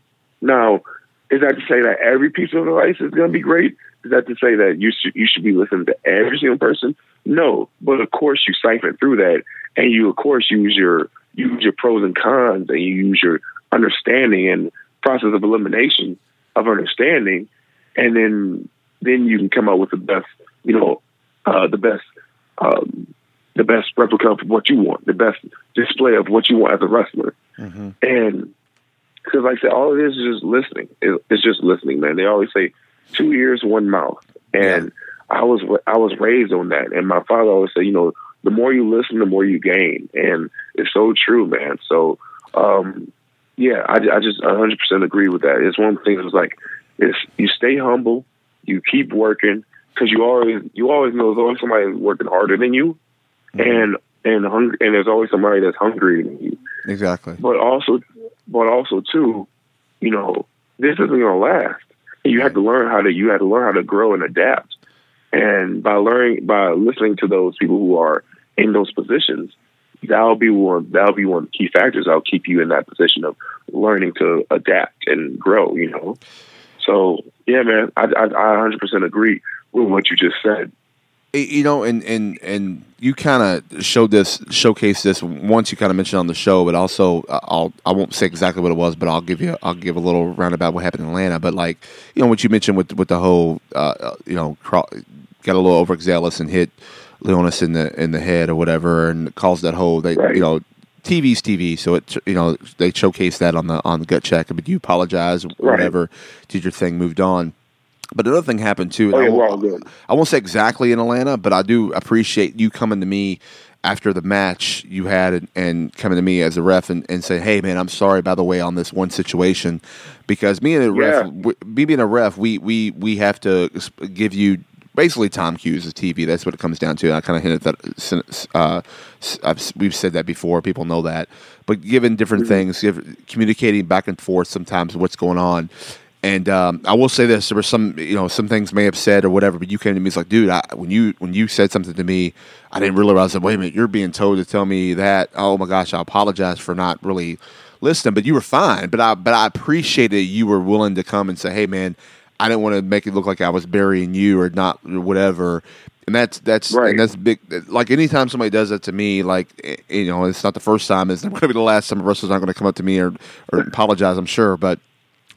Now, is that to say that every piece of advice is going to be great? Is that to say that you should you should be listening to every single person? No, but of course you siphon through that, and you of course use your use your pros and cons, and you use your understanding and process of elimination of understanding, and then then you can come up with the best, you know, uh, the best, um, the best replica of what you want, the best display of what you want as a wrestler, and because like I said, all it is is just listening. It, it's just listening, man. They always say two ears, one mouth, and I was I was raised on that. And my father always said, you know, the more you listen, the more you gain, and it's so true, man. So, um, yeah, I, I just 100 percent agree with that. It's one of the things. It's like it's you stay humble, you keep working, because you always you always know there's always somebody working harder than you, Mm-hmm. and and hungry, and there's always somebody that's hungrier than you Exactly. but also, but also too, you know, this isn't going to last. You have to learn how to you have to learn how to grow and adapt. And by learning by listening to those people who are in those positions, that'll be one that'll be one of the key factors that'll keep you in that position of learning to adapt and grow. You know, so yeah, man, I I, I 100% agree with what you just said. You know, and and and you kind of showed this, showcased this once. You kind of mentioned on the show, but also uh, I'll I won't say exactly what it was, but I'll give you I'll give a little roundabout what happened in Atlanta. But like you know what you mentioned with with the whole uh, uh, you know cro- got a little overzealous and hit Leonis in the in the head or whatever, and caused that whole they Right. you know. TV's TV, so it you know they showcased that on the on the gut check, but you apologize, whatever, did your thing, moved on. But another thing happened too. Oh, I yeah, we're all good. I won't say exactly in Atlanta, but I do appreciate you coming to me after the match you had and, and coming to me as a ref and, and say, "Hey, man, I'm sorry by the way on this one situation," because me and a ref, Yeah. me being a ref, we we we have to give you basically Tom cues as TV. That's what it comes down to. I kind of hinted that uh, I've, we've said that before. People know that, but given different things, give, communicating back and forth sometimes what's going on. And um, I will say this: there were some, you know, some things may have said or whatever, but you came to me, it's like, dude, I, when you when you said something to me, I didn't realize that. Wait a minute, you're being told to tell me that. Oh my gosh, I apologize for not really listening, but you were fine. But I but I appreciated you were willing to come and say, hey man, I didn't want to make it look like I was burying you or not or whatever. And that's that's Right. and that's big. Like anytime somebody does that to me, like eh, you know, it's not the first time. It's not going to be the last time. Wrestler's not going to come up to me or or apologize. I'm sure, but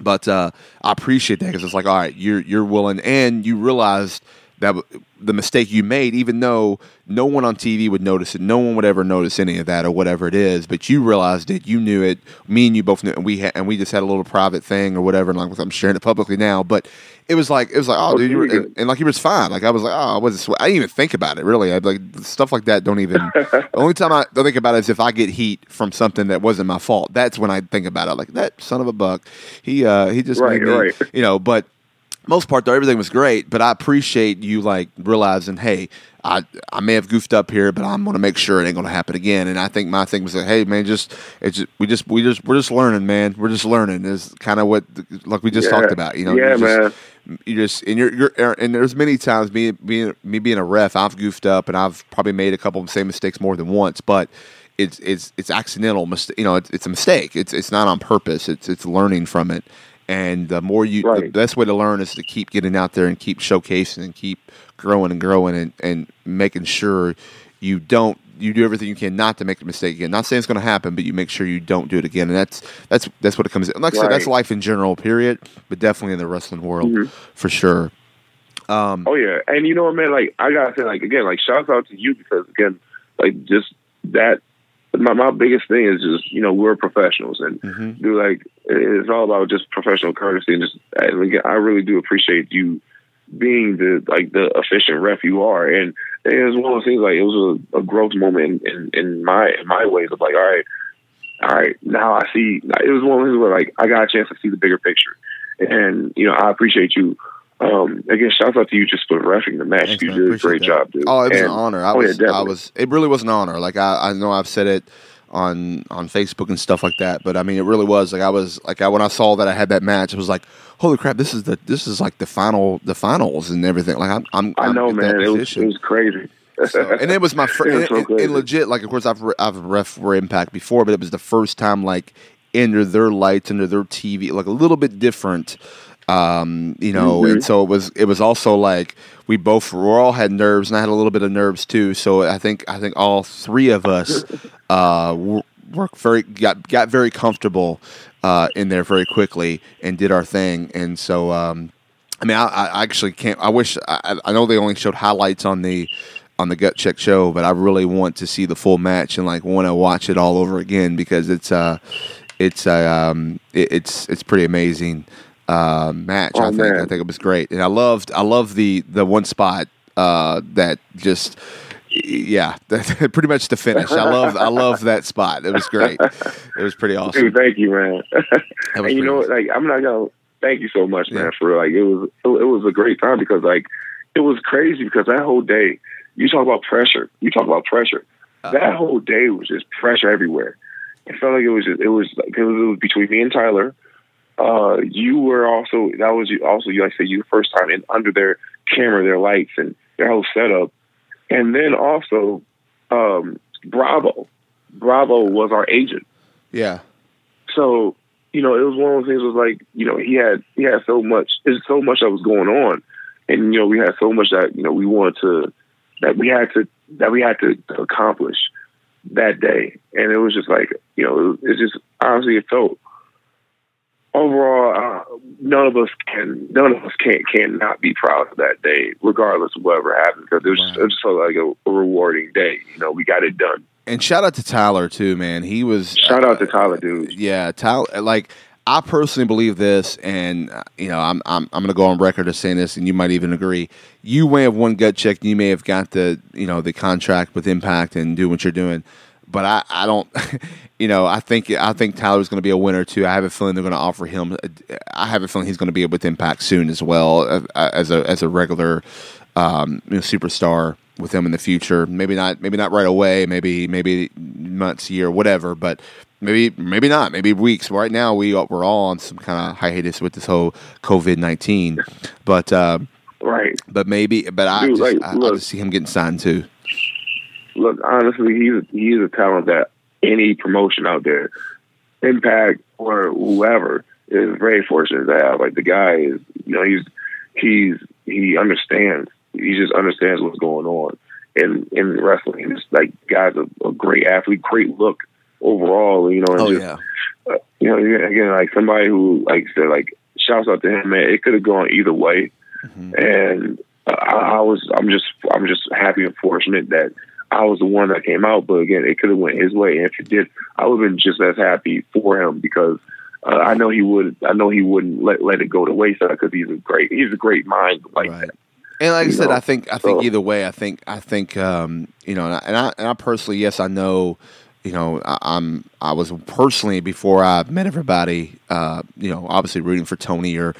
but uh, I appreciate that because it's like, all right, you're you're willing, and you realized that the mistake you made, even though no one on TV would notice it, no one would ever notice any of that or whatever it is, but you realized it, you knew it, me and you both knew, it, and we ha- and we just had a little private thing or whatever, and like I'm sharing it publicly now, but it was like it was like, oh, Oh, dude, you were, and, and like he was fine, like I was like, oh, I wasn't, I didn't even think about it really, I like stuff like that. Don't even. the only time I don't think about it is if I get heat from something that wasn't my fault. That's when I think about it, like that son of a buck. He uh he just Right, made me, right. you know, but most part though everything was great but i appreciate you like realizing hey i i may have goofed up here but i'm going to make sure it ain't going to happen again. And i think my thing was like hey man just it's just, we just we just we're just learning man. We're just learning is kind of what like we just Yeah. talked about you know Yeah, man. you just and you're, you're er, and there's many times me being me being a ref i've goofed up and i've probably made a couple of the same mistakes more than once but it's it's it's accidental you know it's, it's a mistake. It's it's not on purpose. It's it's learning from it and the more you the best way to learn is to keep getting out there and keep showcasing and keep growing and growing and, and making sure you don't you do everything you can not to make a mistake again. Not saying it's going to happen, but you make sure you don't do it again. And that's that's that's what it comes. Like I said, that's life in general, period. But definitely in the wrestling world, Mhm. for sure. Um, Oh yeah, and you know what, man? Like I gotta say, like again, like shouts out to you because again, like just that. My my biggest thing is just you know we're professionals and mhm. do like it's all about just professional courtesy and just and again, I really do appreciate you being the like the efficient ref you are and it was one of those things like it was a, a growth moment in, in, in my in my ways of like all right all right now I see it was one of those where like I got a chance to see the bigger picture and you know I appreciate you um again shouts out to you just for refing the match Thanks, you man. did a great that. job dude Oh, it was an honor. I oh, yeah, was, I was. It really was an honor. Like I, I know I've said it on on Facebook and stuff like that, but I mean, it really was. Like I was, like I when I saw that I had that match, I was like, holy crap, this is the this is like the final, the finals and everything. Like I'm, I'm I I'm know man it was, it was crazy So- and it was my It first, and, so and- and legit. Like, of course, I've re- I've ref for Impact before, but it was the first time like under their lights, under their TV, like a little bit different. Um, you know, Mhm. and so it was. It was also like we both we all had nerves, and I had a little bit of nerves too. So I think I think all three of us uh, were, were very got got very comfortable uh, in there very quickly and did our thing. And so um, I mean, I, I actually can't. I wish I, I know they only showed highlights on the on the gut check show, but I really want to see the full match and like want to watch it all over again because it's uh it's uh, um it, it's it's pretty amazing uh, match. Oh, I think I think it was great, and I loved I love the the one spot uh that just. Yeah, pretty much the finish. I love, I love that spot. It was great. It was pretty awesome. Dude, thank you, man. And you know, what, awesome. like I'm not gonna thank you so much, man. Yeah. For like it was, it, it was a great time because like it was crazy because that whole day, you talk about pressure. You talk about pressure. Uh, that whole day was just pressure everywhere. It felt like it was just, it was like it was, it was between me and Tyler. Uh, you were also that was also you like I said you first time in under their camera, their lights, and their whole setup, and then also um, Bravo. Bravo was our agent. Yeah, So, you know, it was one of those things was like, you know, he had he had so much there's so much that was going on. And, you know, we had so much that, you know, we wanted to that we had to that we had to accomplish that day. And it was just like, you know, it, was- it's just honestly it felt overall uh, none of us can none of us can can not be proud of that day, regardless of whatever happened, because it was Right. it just felt like a, a rewarding day. You know, we got it done. and shout out to Tyler too, man. He was Shout out to Tyler, dude. Yeah, Tyler. Like I personally believe this, and uh, you know, I'm I'm I'm going to go on record as saying this, and you might even agree. You may have won gut check, you may have got the you know the contract with Impact and do what you're doing, but I I don't. You know, I think I think Tyler's going to be a winner too. I have a feeling they're going to offer him. I have a feeling he's going to be able with Impact soon as well as a as a regular um, you know, superstar with them in the future. Maybe not maybe not right away. Maybe maybe months, year, whatever. But maybe maybe not. Maybe weeks. Right now, we we're all on some kind of hiatus with this whole COVID nineteen, but uh, right. but maybe. But I Dude, just, like, I, I just see him getting signed too. Look, honestly, he's he's a talent that any promotion out there, Impact or whoever, is very fortunate to have. Like the guy is, you know, he's he's he understands. He just understands what's going on in in wrestling. It's like guy's a, a great athlete, great look overall. You know, and Oh just, yeah, uh, you know, again, again, like somebody who, like said, like shouts out to him, man. It could have gone either way, Mm-hmm. and uh, I, I was, I'm just, I'm just happy and fortunate that I was the one that came out. But again, it could have went his way, and if it did, I would have been just as happy for him because uh, I know he would, I know he wouldn't let let it go to wayside because he's a great, he's a great mind like right. that. And like I said, know, I think I think so- either way, I think I think um, you know, and I, and I and I personally, yes, I know, you know, I, I'm I was personally before I met everybody, uh, you know, obviously rooting for Tony or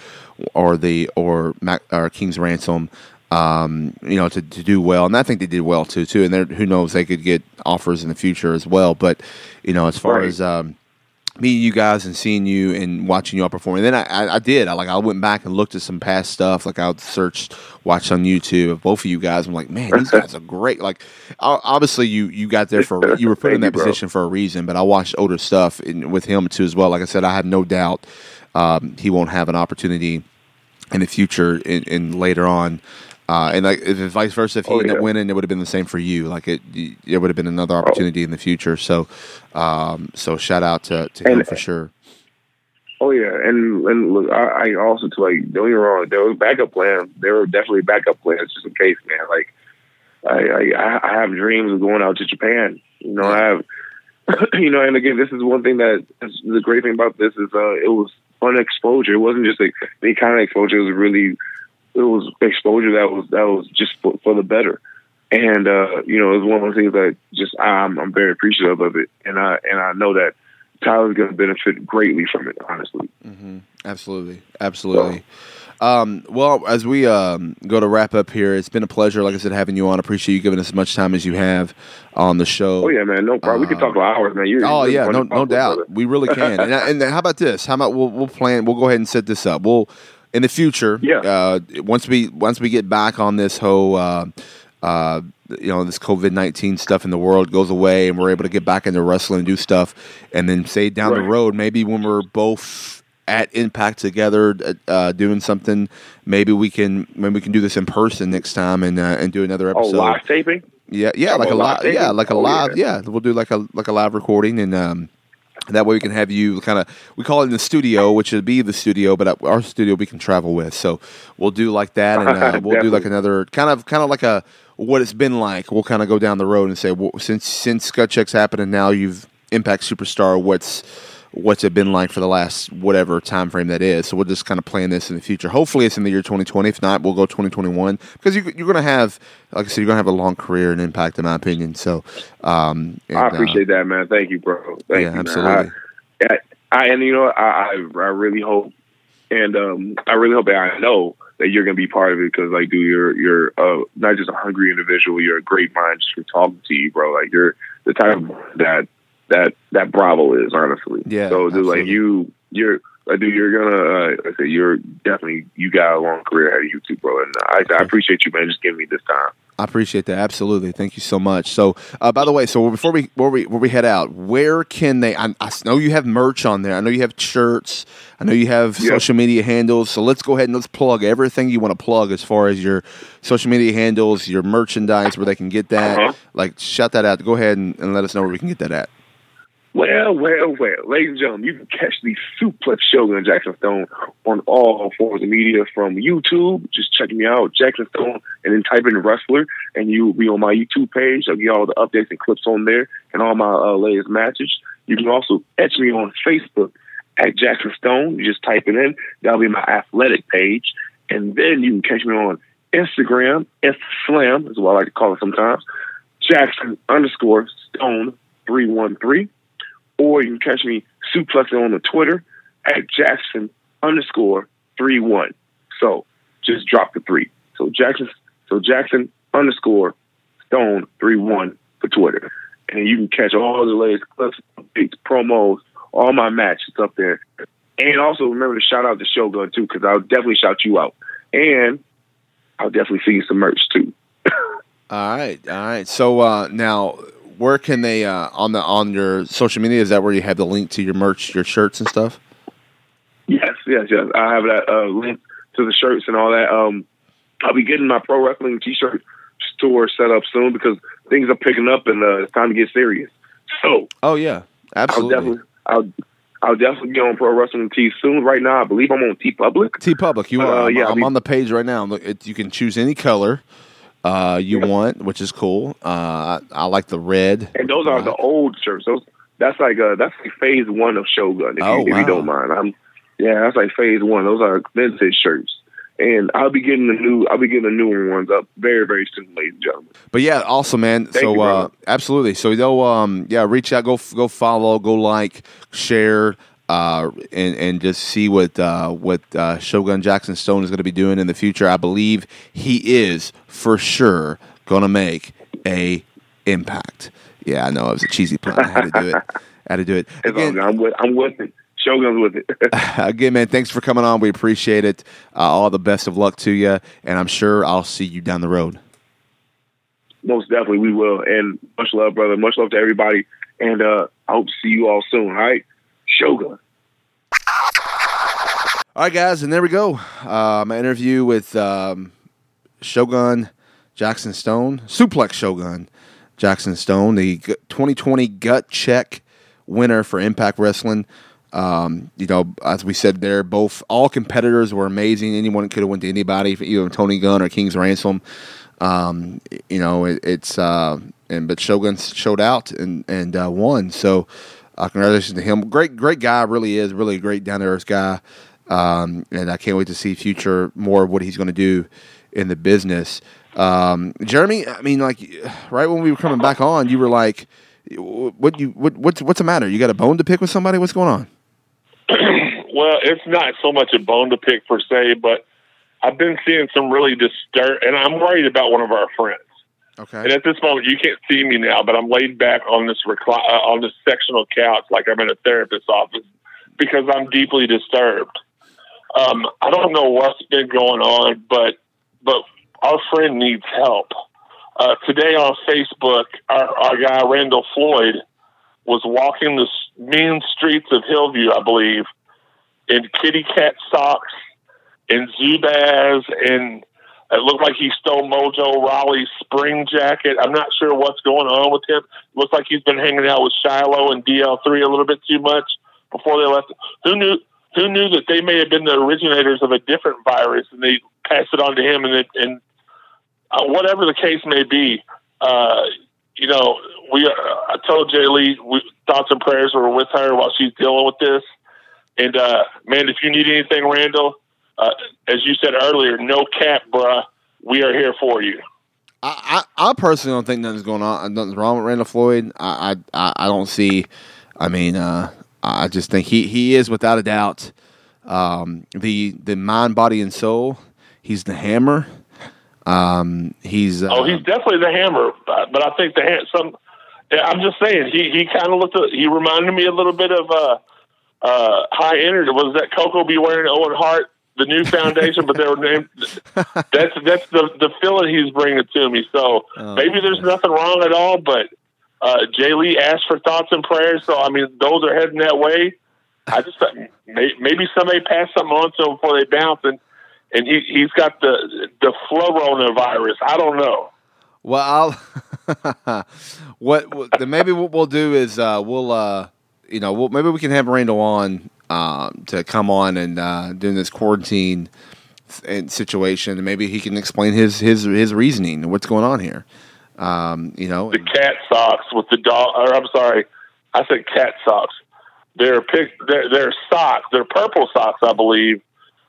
or the or Mac, or King's Ransom, um, you know, to, to do well, and I think they did well too, too. And who knows, they could get offers in the future as well. But you know, as far Right. as um, meeting you guys and seeing you and watching you all perform. And then I, I, I did. I like I went back and looked at some past stuff. Like I searched, watched on YouTube of both of you guys. I'm like, man, these guys are great. Like obviously you you got there for you were put in that position for a reason. But I watched older stuff in, with him too as well. Like I said, I have no doubt um, he won't have an opportunity in the future and later on. Uh, and like if vice versa, if he Oh, ended up winning, it would have been the same for you. Like it, it would have been another opportunity in the future. So, um, so shout out to, to him for sure. Oh yeah, and and look, I, I also too like don't get me wrong, there was backup plans. There were definitely backup plans just in case, man. Like I I, I have dreams of going out to Japan. You know, I have you know, and again, this is one thing that is the great thing about this is uh, it was fun exposure. It wasn't just like any kind of exposure. It was really it was exposure that was that was just for, for the better. And uh, you know, it was one of those things that just I'm I'm very appreciative of it, and I and I know that Tyler's going to benefit greatly from it. Honestly. Absolutely, absolutely. Um, well, as we um, go to wrap up here, it's been a pleasure, like I said, having you on. Appreciate you giving us as much time as you have on the show. Oh yeah, man. No problem. we can talk for hours, man. You're, Oh you're yeah, no, no doubt. We really can. and, and how about this? How about we'll, we'll plan? We'll go ahead and set this up. We'll in the future. Yeah. Uh, once we once we get back on this whole. Uh, uh, you know this COVID nineteen stuff in the world goes away, and we're able to get back into wrestling and do stuff, and then say down the road, maybe when we're both at Impact together, uh, doing something, maybe we can maybe we can do this in person next time and uh, and do another Oh, episode. live taping. Yeah, yeah, Oh, like a live live, yeah, like a Oh, live, yeah. yeah. We'll do like a like a live recording, and um, that way we can have you kind of we call it in the studio, which would be the studio, but our studio we can travel with. So we'll do like that, and uh, we'll do like another kind of kind of like a what it's been like. We'll kind of go down the road and say, well, since since gut checks happened, and now you've Impact Superstar, what's what's it been like for the last whatever time frame that is. So we'll just kind of plan this in the future. Hopefully it's in the year 2020. If not, we'll go 2021 because you, you're going to have, like I said, you're going to have a long career and impact, in my opinion. So um, and, I uh, appreciate that, man. Thank you, bro. Thank yeah, you, absolutely. I, I and you know. I, I I really hope, and um, I really hope that I know that you're gonna be part of it because, like, dude, you're you're uh, not just a hungry individual. You're a great mind just from talking to you, bro. Like, you're the type of that that that Bravo is, honestly. Yeah, So, dude, like you, you're. Dude, you're gonna. Uh, I said you're definitely you got a long career ahead of you too, bro. And I, I appreciate you, man. Just giving me this time. I appreciate that. Absolutely. Thank you so much. So, uh, by the way, so before we before we before we head out, where can they? I, I know you have merch on there. I know you have shirts. I know you have Yeah. social media handles. So let's go ahead and let's plug everything you want to plug as far as your social media handles, your merchandise, where they can get that. Uh-huh. Like, shout that out. Go ahead and, and let us know where we can get that at. Well, well, well, ladies and gentlemen, you can catch the Suplex Shogun Jackson Stone on all forms of media from YouTube. Just check me out, Jackson Stone, and then type in wrestler, and you will be on my YouTube page. I'll get all the updates and clips on there and all my uh, latest matches. You can also catch me on Facebook at Jackson Stone. You just type it in. That'll be my athletic page. And then you can catch me on Instagram, S Slam is what I like to call it sometimes. Jackson underscore Stone 313 or you can catch me suplexing on the Twitter at Jackson underscore three one. So just drop the three. So Jackson so Jackson underscore Stone three one for Twitter. and you can catch all the latest clips, updates, promos, all my matches up there. And also remember to shout out the Shogun too, because I'll definitely shout you out, and I'll definitely see you some merch too. All right, all right. So uh, now, where can they uh, on the on your social media? Is that where you have the link to your merch, your shirts and stuff? Yes, yes, yes. I have that uh, link to the shirts and all that. Um, I'll be getting my pro wrestling t-shirt store set up soon because things are picking up and uh, it's time to get serious. So, oh yeah, absolutely. I'll definitely, I'll, I'll definitely be on pro wrestling T soon. Right now, I believe I'm on TeePublic. T Public, you Uh, are. I'm, yeah, I'm we- on the page right now. Look, it, you can choose any color uh, you want, which is cool. Uh, I, like the red. And those are the old shirts. Those that's like uh that's like phase one of Shogun. If, Oh, you, if wow. you don't mind, I'm yeah, that's like phase one. Those are vintage shirts. And I'll be getting the new. I'll be getting the newer ones up very, very soon, ladies and gentlemen. But yeah, awesome, man. Thank so you, uh, absolutely. So they'll um yeah, reach out, go go follow, go like, share, uh, and and just see what uh, what uh, Shogun Jackson Stone is going to be doing in the future. I believe he is for sure going to make a impact. Yeah, I know it was a cheesy pun. I had to do it. I had to do it again. I'm with. I'm with it. Shogun's with it. Again, man, thanks for coming on. We appreciate it. Uh, all the best of luck to you, and I'm sure I'll see you down the road. Most definitely, we will. And much love, brother. Much love to everybody. And uh I hope to see you all soon. All right, Shogun. All right, guys, and there we go. Uh, my interview with um, Shogun Jackson Stone, Suplex Shogun Jackson Stone, the 2020 Gut Check winner for Impact Wrestling. Um, you know, as we said there, both all competitors were amazing. Anyone could have went to anybody, either Tony Gunn or King's Ransom. Um, you know, it, it's uh, and but Shogun showed out and and uh, won. So, uh, congratulations to him. Great, great guy, really is really a great down to earth guy. Um, and I can't wait to see future more of what he's going to do in the business. Um, Jeremy, I mean, like right when we were coming back on, you were like, "What you what what's what's the matter? You got a bone to pick with somebody? What's going on?" well, it's not so much a bone to pick per se, but I've been seeing some really disturb, and I'm worried about one of our friends. Okay. And at this moment, you can't see me now, but I'm laid back on this recli- uh, on this sectional couch like I'm in a therapist's office because I'm deeply disturbed. Um, I don't know what's been going on, but but our friend needs help. Uh, today on Facebook, our, our guy Randall Floyd was walking the mean streets of Hillview, I believe, in kitty cat socks and Zubaz, and it looked like he stole Mojo Rawley's spring jacket. I'm not sure what's going on with him. Looks like he's been hanging out with Shiloh and DL3 a little bit too much before they left. Who knew? Who knew that they may have been the originators of a different virus and they passed it on to him? And it, and uh, whatever the case may be, uh, you know, we. Uh, I told Jay Lee we, thoughts and prayers were with her while she's dealing with this. And uh, man, if you need anything, Randall, uh, as you said earlier, no cap, bruh. We are here for you. I, I, I personally don't think nothing's going on. Nothing's wrong with Randall Floyd. I, I, I don't see. I mean, uh, I just think he, he is without a doubt um, the the mind, body, and soul. He's the hammer. Um, he's uh, Oh, he's definitely the hammer, but, but I think the ham- some. I'm just saying he he kind of looked. He reminded me a little bit of uh, uh, high energy. Was that Koko B. wearing Owen Hart, the new foundation? but they were named. That's that's the the feeling he's bringing to me. So Oh, maybe there's nothing wrong at all, but uh, Jay Lee asked for thoughts and prayers. So I mean, those are heading that way. I just may- maybe somebody passed something on to him before they bounce, and and he he's got the the virus. I don't know. Well, I'll what, what then maybe what we'll do is uh, we'll uh, you know we'll, maybe we can have Randall on um, to come on and uh, during this quarantine and situation, and maybe he can explain his his his reasoning and what's going on here. Um, you know, the cat socks with the dog. Or I'm sorry, I said cat socks. They're pic. They're, they're socks. They're purple socks, I believe,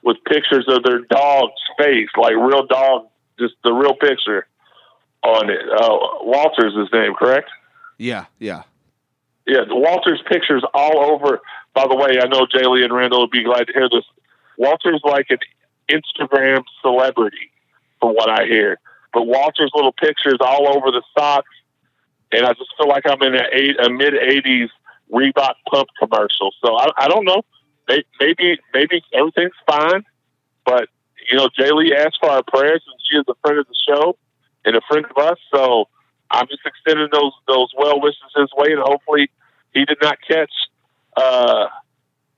with pictures of their dog's face, like real dog, just the real picture on it. Uh, Walter's his name, correct? yeah, yeah. Yeah, Walter's pictures all over. By the way, I know Jay Lee and Randall would be glad to hear this. Walter's like an Instagram celebrity, from what I hear. But Walter's little pictures all over the socks and I just feel like I'm in a, a mid '80s Reebok pump commercial. So I, I don't know. Maybe maybe everything's fine, but you know, Jay Lee asked for our prayers, and she is a friend of the show and a friend of us. So I'm just extending those those well wishes his way, and hopefully he did not catch uh,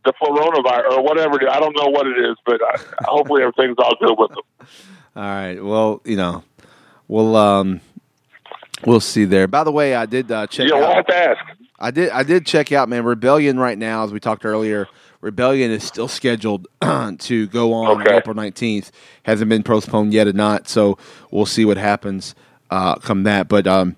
the coronavirus or whatever. I don't know what it is, but I, hopefully everything's all good with them. All right. Well, you know, we'll um, we'll see there. By the way, I did uh, check. Yeah, have to ask. I did. I did check out, man. Rebellion right now, as we talked earlier. Rebellion is still scheduled to go on okay. April nineteenth. Hasn't been postponed yet or not. So we'll see what happens uh, come that. But um,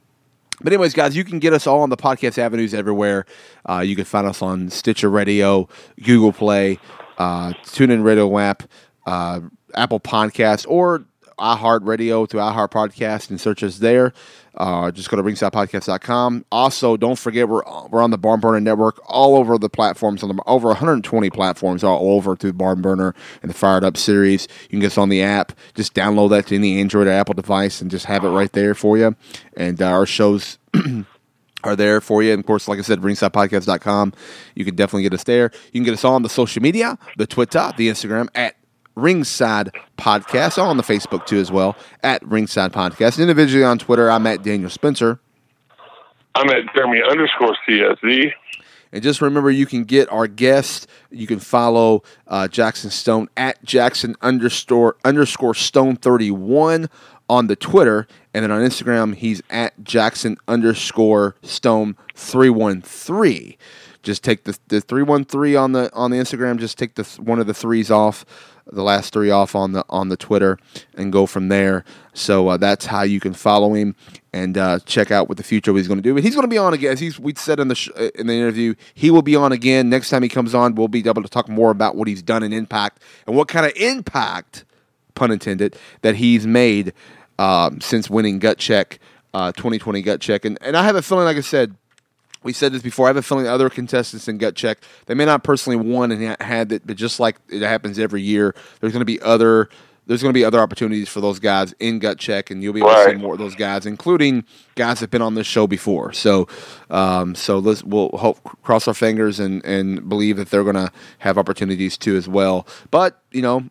but anyways, guys, you can get us all on the podcast avenues everywhere. Uh, you can find us on Stitcher Radio, Google Play, uh, TuneIn Radio app, uh, Apple Podcast, or iHeartRadio to iHeart Podcast and search us there. Uh, just go to ringsidepodcast.com. Also, don't forget we're we're on the Barn Burner Network all over the platforms on the over 120 platforms all over through Barn Burner and the Fired Up series. You can get us on the app. Just download that to any Android or Apple device and just have it right there for you. And uh, our shows. are there for you. And of course, like I said, ringsidepodcast.com. You can definitely get us there. You can get us on the social media, the Twitter, the Instagram at Ringside Podcast, on the Facebook too as well at Ringside Podcast. Individually on Twitter, I'm at Daniel Spencer. I'm at Jeremy underscore CSZ. And just remember, you can get our guest. You can follow uh, Jackson Stone at Jackson underscore underscore Stone thirty one on the Twitter, and then on Instagram, he's at Jackson underscore Stone three one three. Just take the the three one three on the on the Instagram. Just take the one of the threes off the last three off on the on the Twitter and go from there. So uh, that's how you can follow him and uh, check out what the future he's going to do. But he's going to be on again, as he's we said in the sh- in the interview. He will be on again next time he comes on. We'll be able to talk more about what he's done in Impact and what kind of impact, pun intended, that he's made um, since winning Gut Check, uh, 2020 Gut Check. And and I have a feeling, like I said we said this before. I have a feeling other contestants in gut check they may not personally won and had it, but just like it happens every year, there's going to be other there's going to be other opportunities for those guys in gut check, and you'll be able right. to see more of those guys, including guys that've been on this show before. So, um, so let's we'll hope cross our fingers and and believe that they're going to have opportunities too as well. But you know,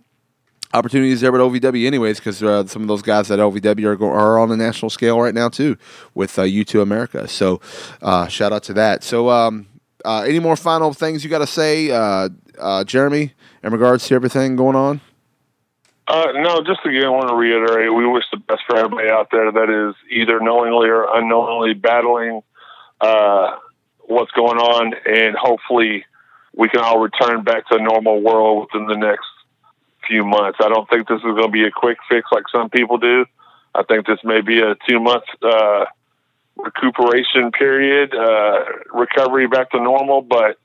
opportunities there at OVW anyways because uh, some of those guys at OVW are, go- are on the national scale right now too with uh, Youtoo America. So uh, shout out to that. So um, uh, any more final things you got to say, uh, uh, Jeremy, in regards to everything going on? Uh, no, just again, I want to reiterate: we wish the best for everybody out there that is either knowingly or unknowingly battling what's going on, and hopefully we can all return back to a normal world within the next few months. I don't think this is going to be a quick fix like some people do. I think this may be a two month uh, recuperation period, uh, recovery back to normal. But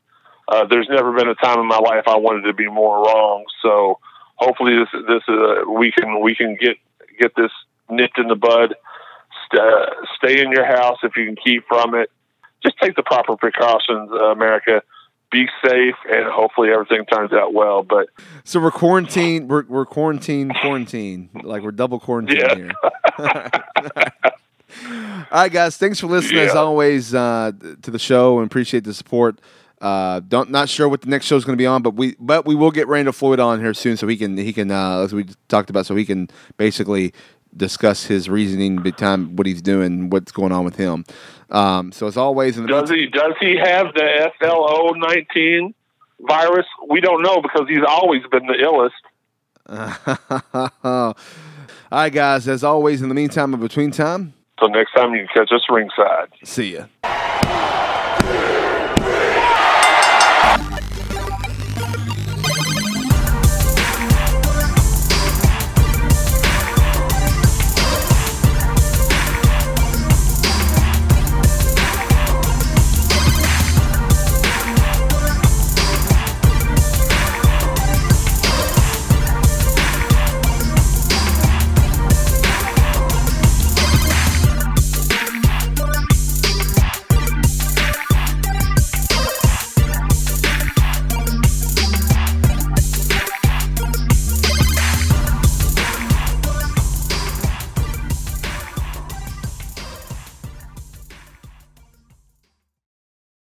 uh, there's never been a time in my life I wanted to be more wrong. So hopefully this this is we can we can get get this nipped in the bud. Uh, stay in your house if you can keep from it. Just take the proper precautions, uh, America be safe, and hopefully everything turns out well. But so we're quarantined. We're we're quarantine, quarantine. Like we're double quarantined yeah. here. All right, guys. Thanks for listening yeah. as always uh, to the show, and appreciate the support. Uh, don't not sure what the next show is going to be on, but we but we will get Randall Floyd on here soon, so he can he can uh, as we talked about, so he can basically discuss his reasoning behind what he's doing, what's going on with him. Um, so as always, in the does he does he have the FLO nineteen virus? We don't know because he's always been the illest. All right, guys. As always, in the meantime, in between time. So next time you can catch us ringside. See ya.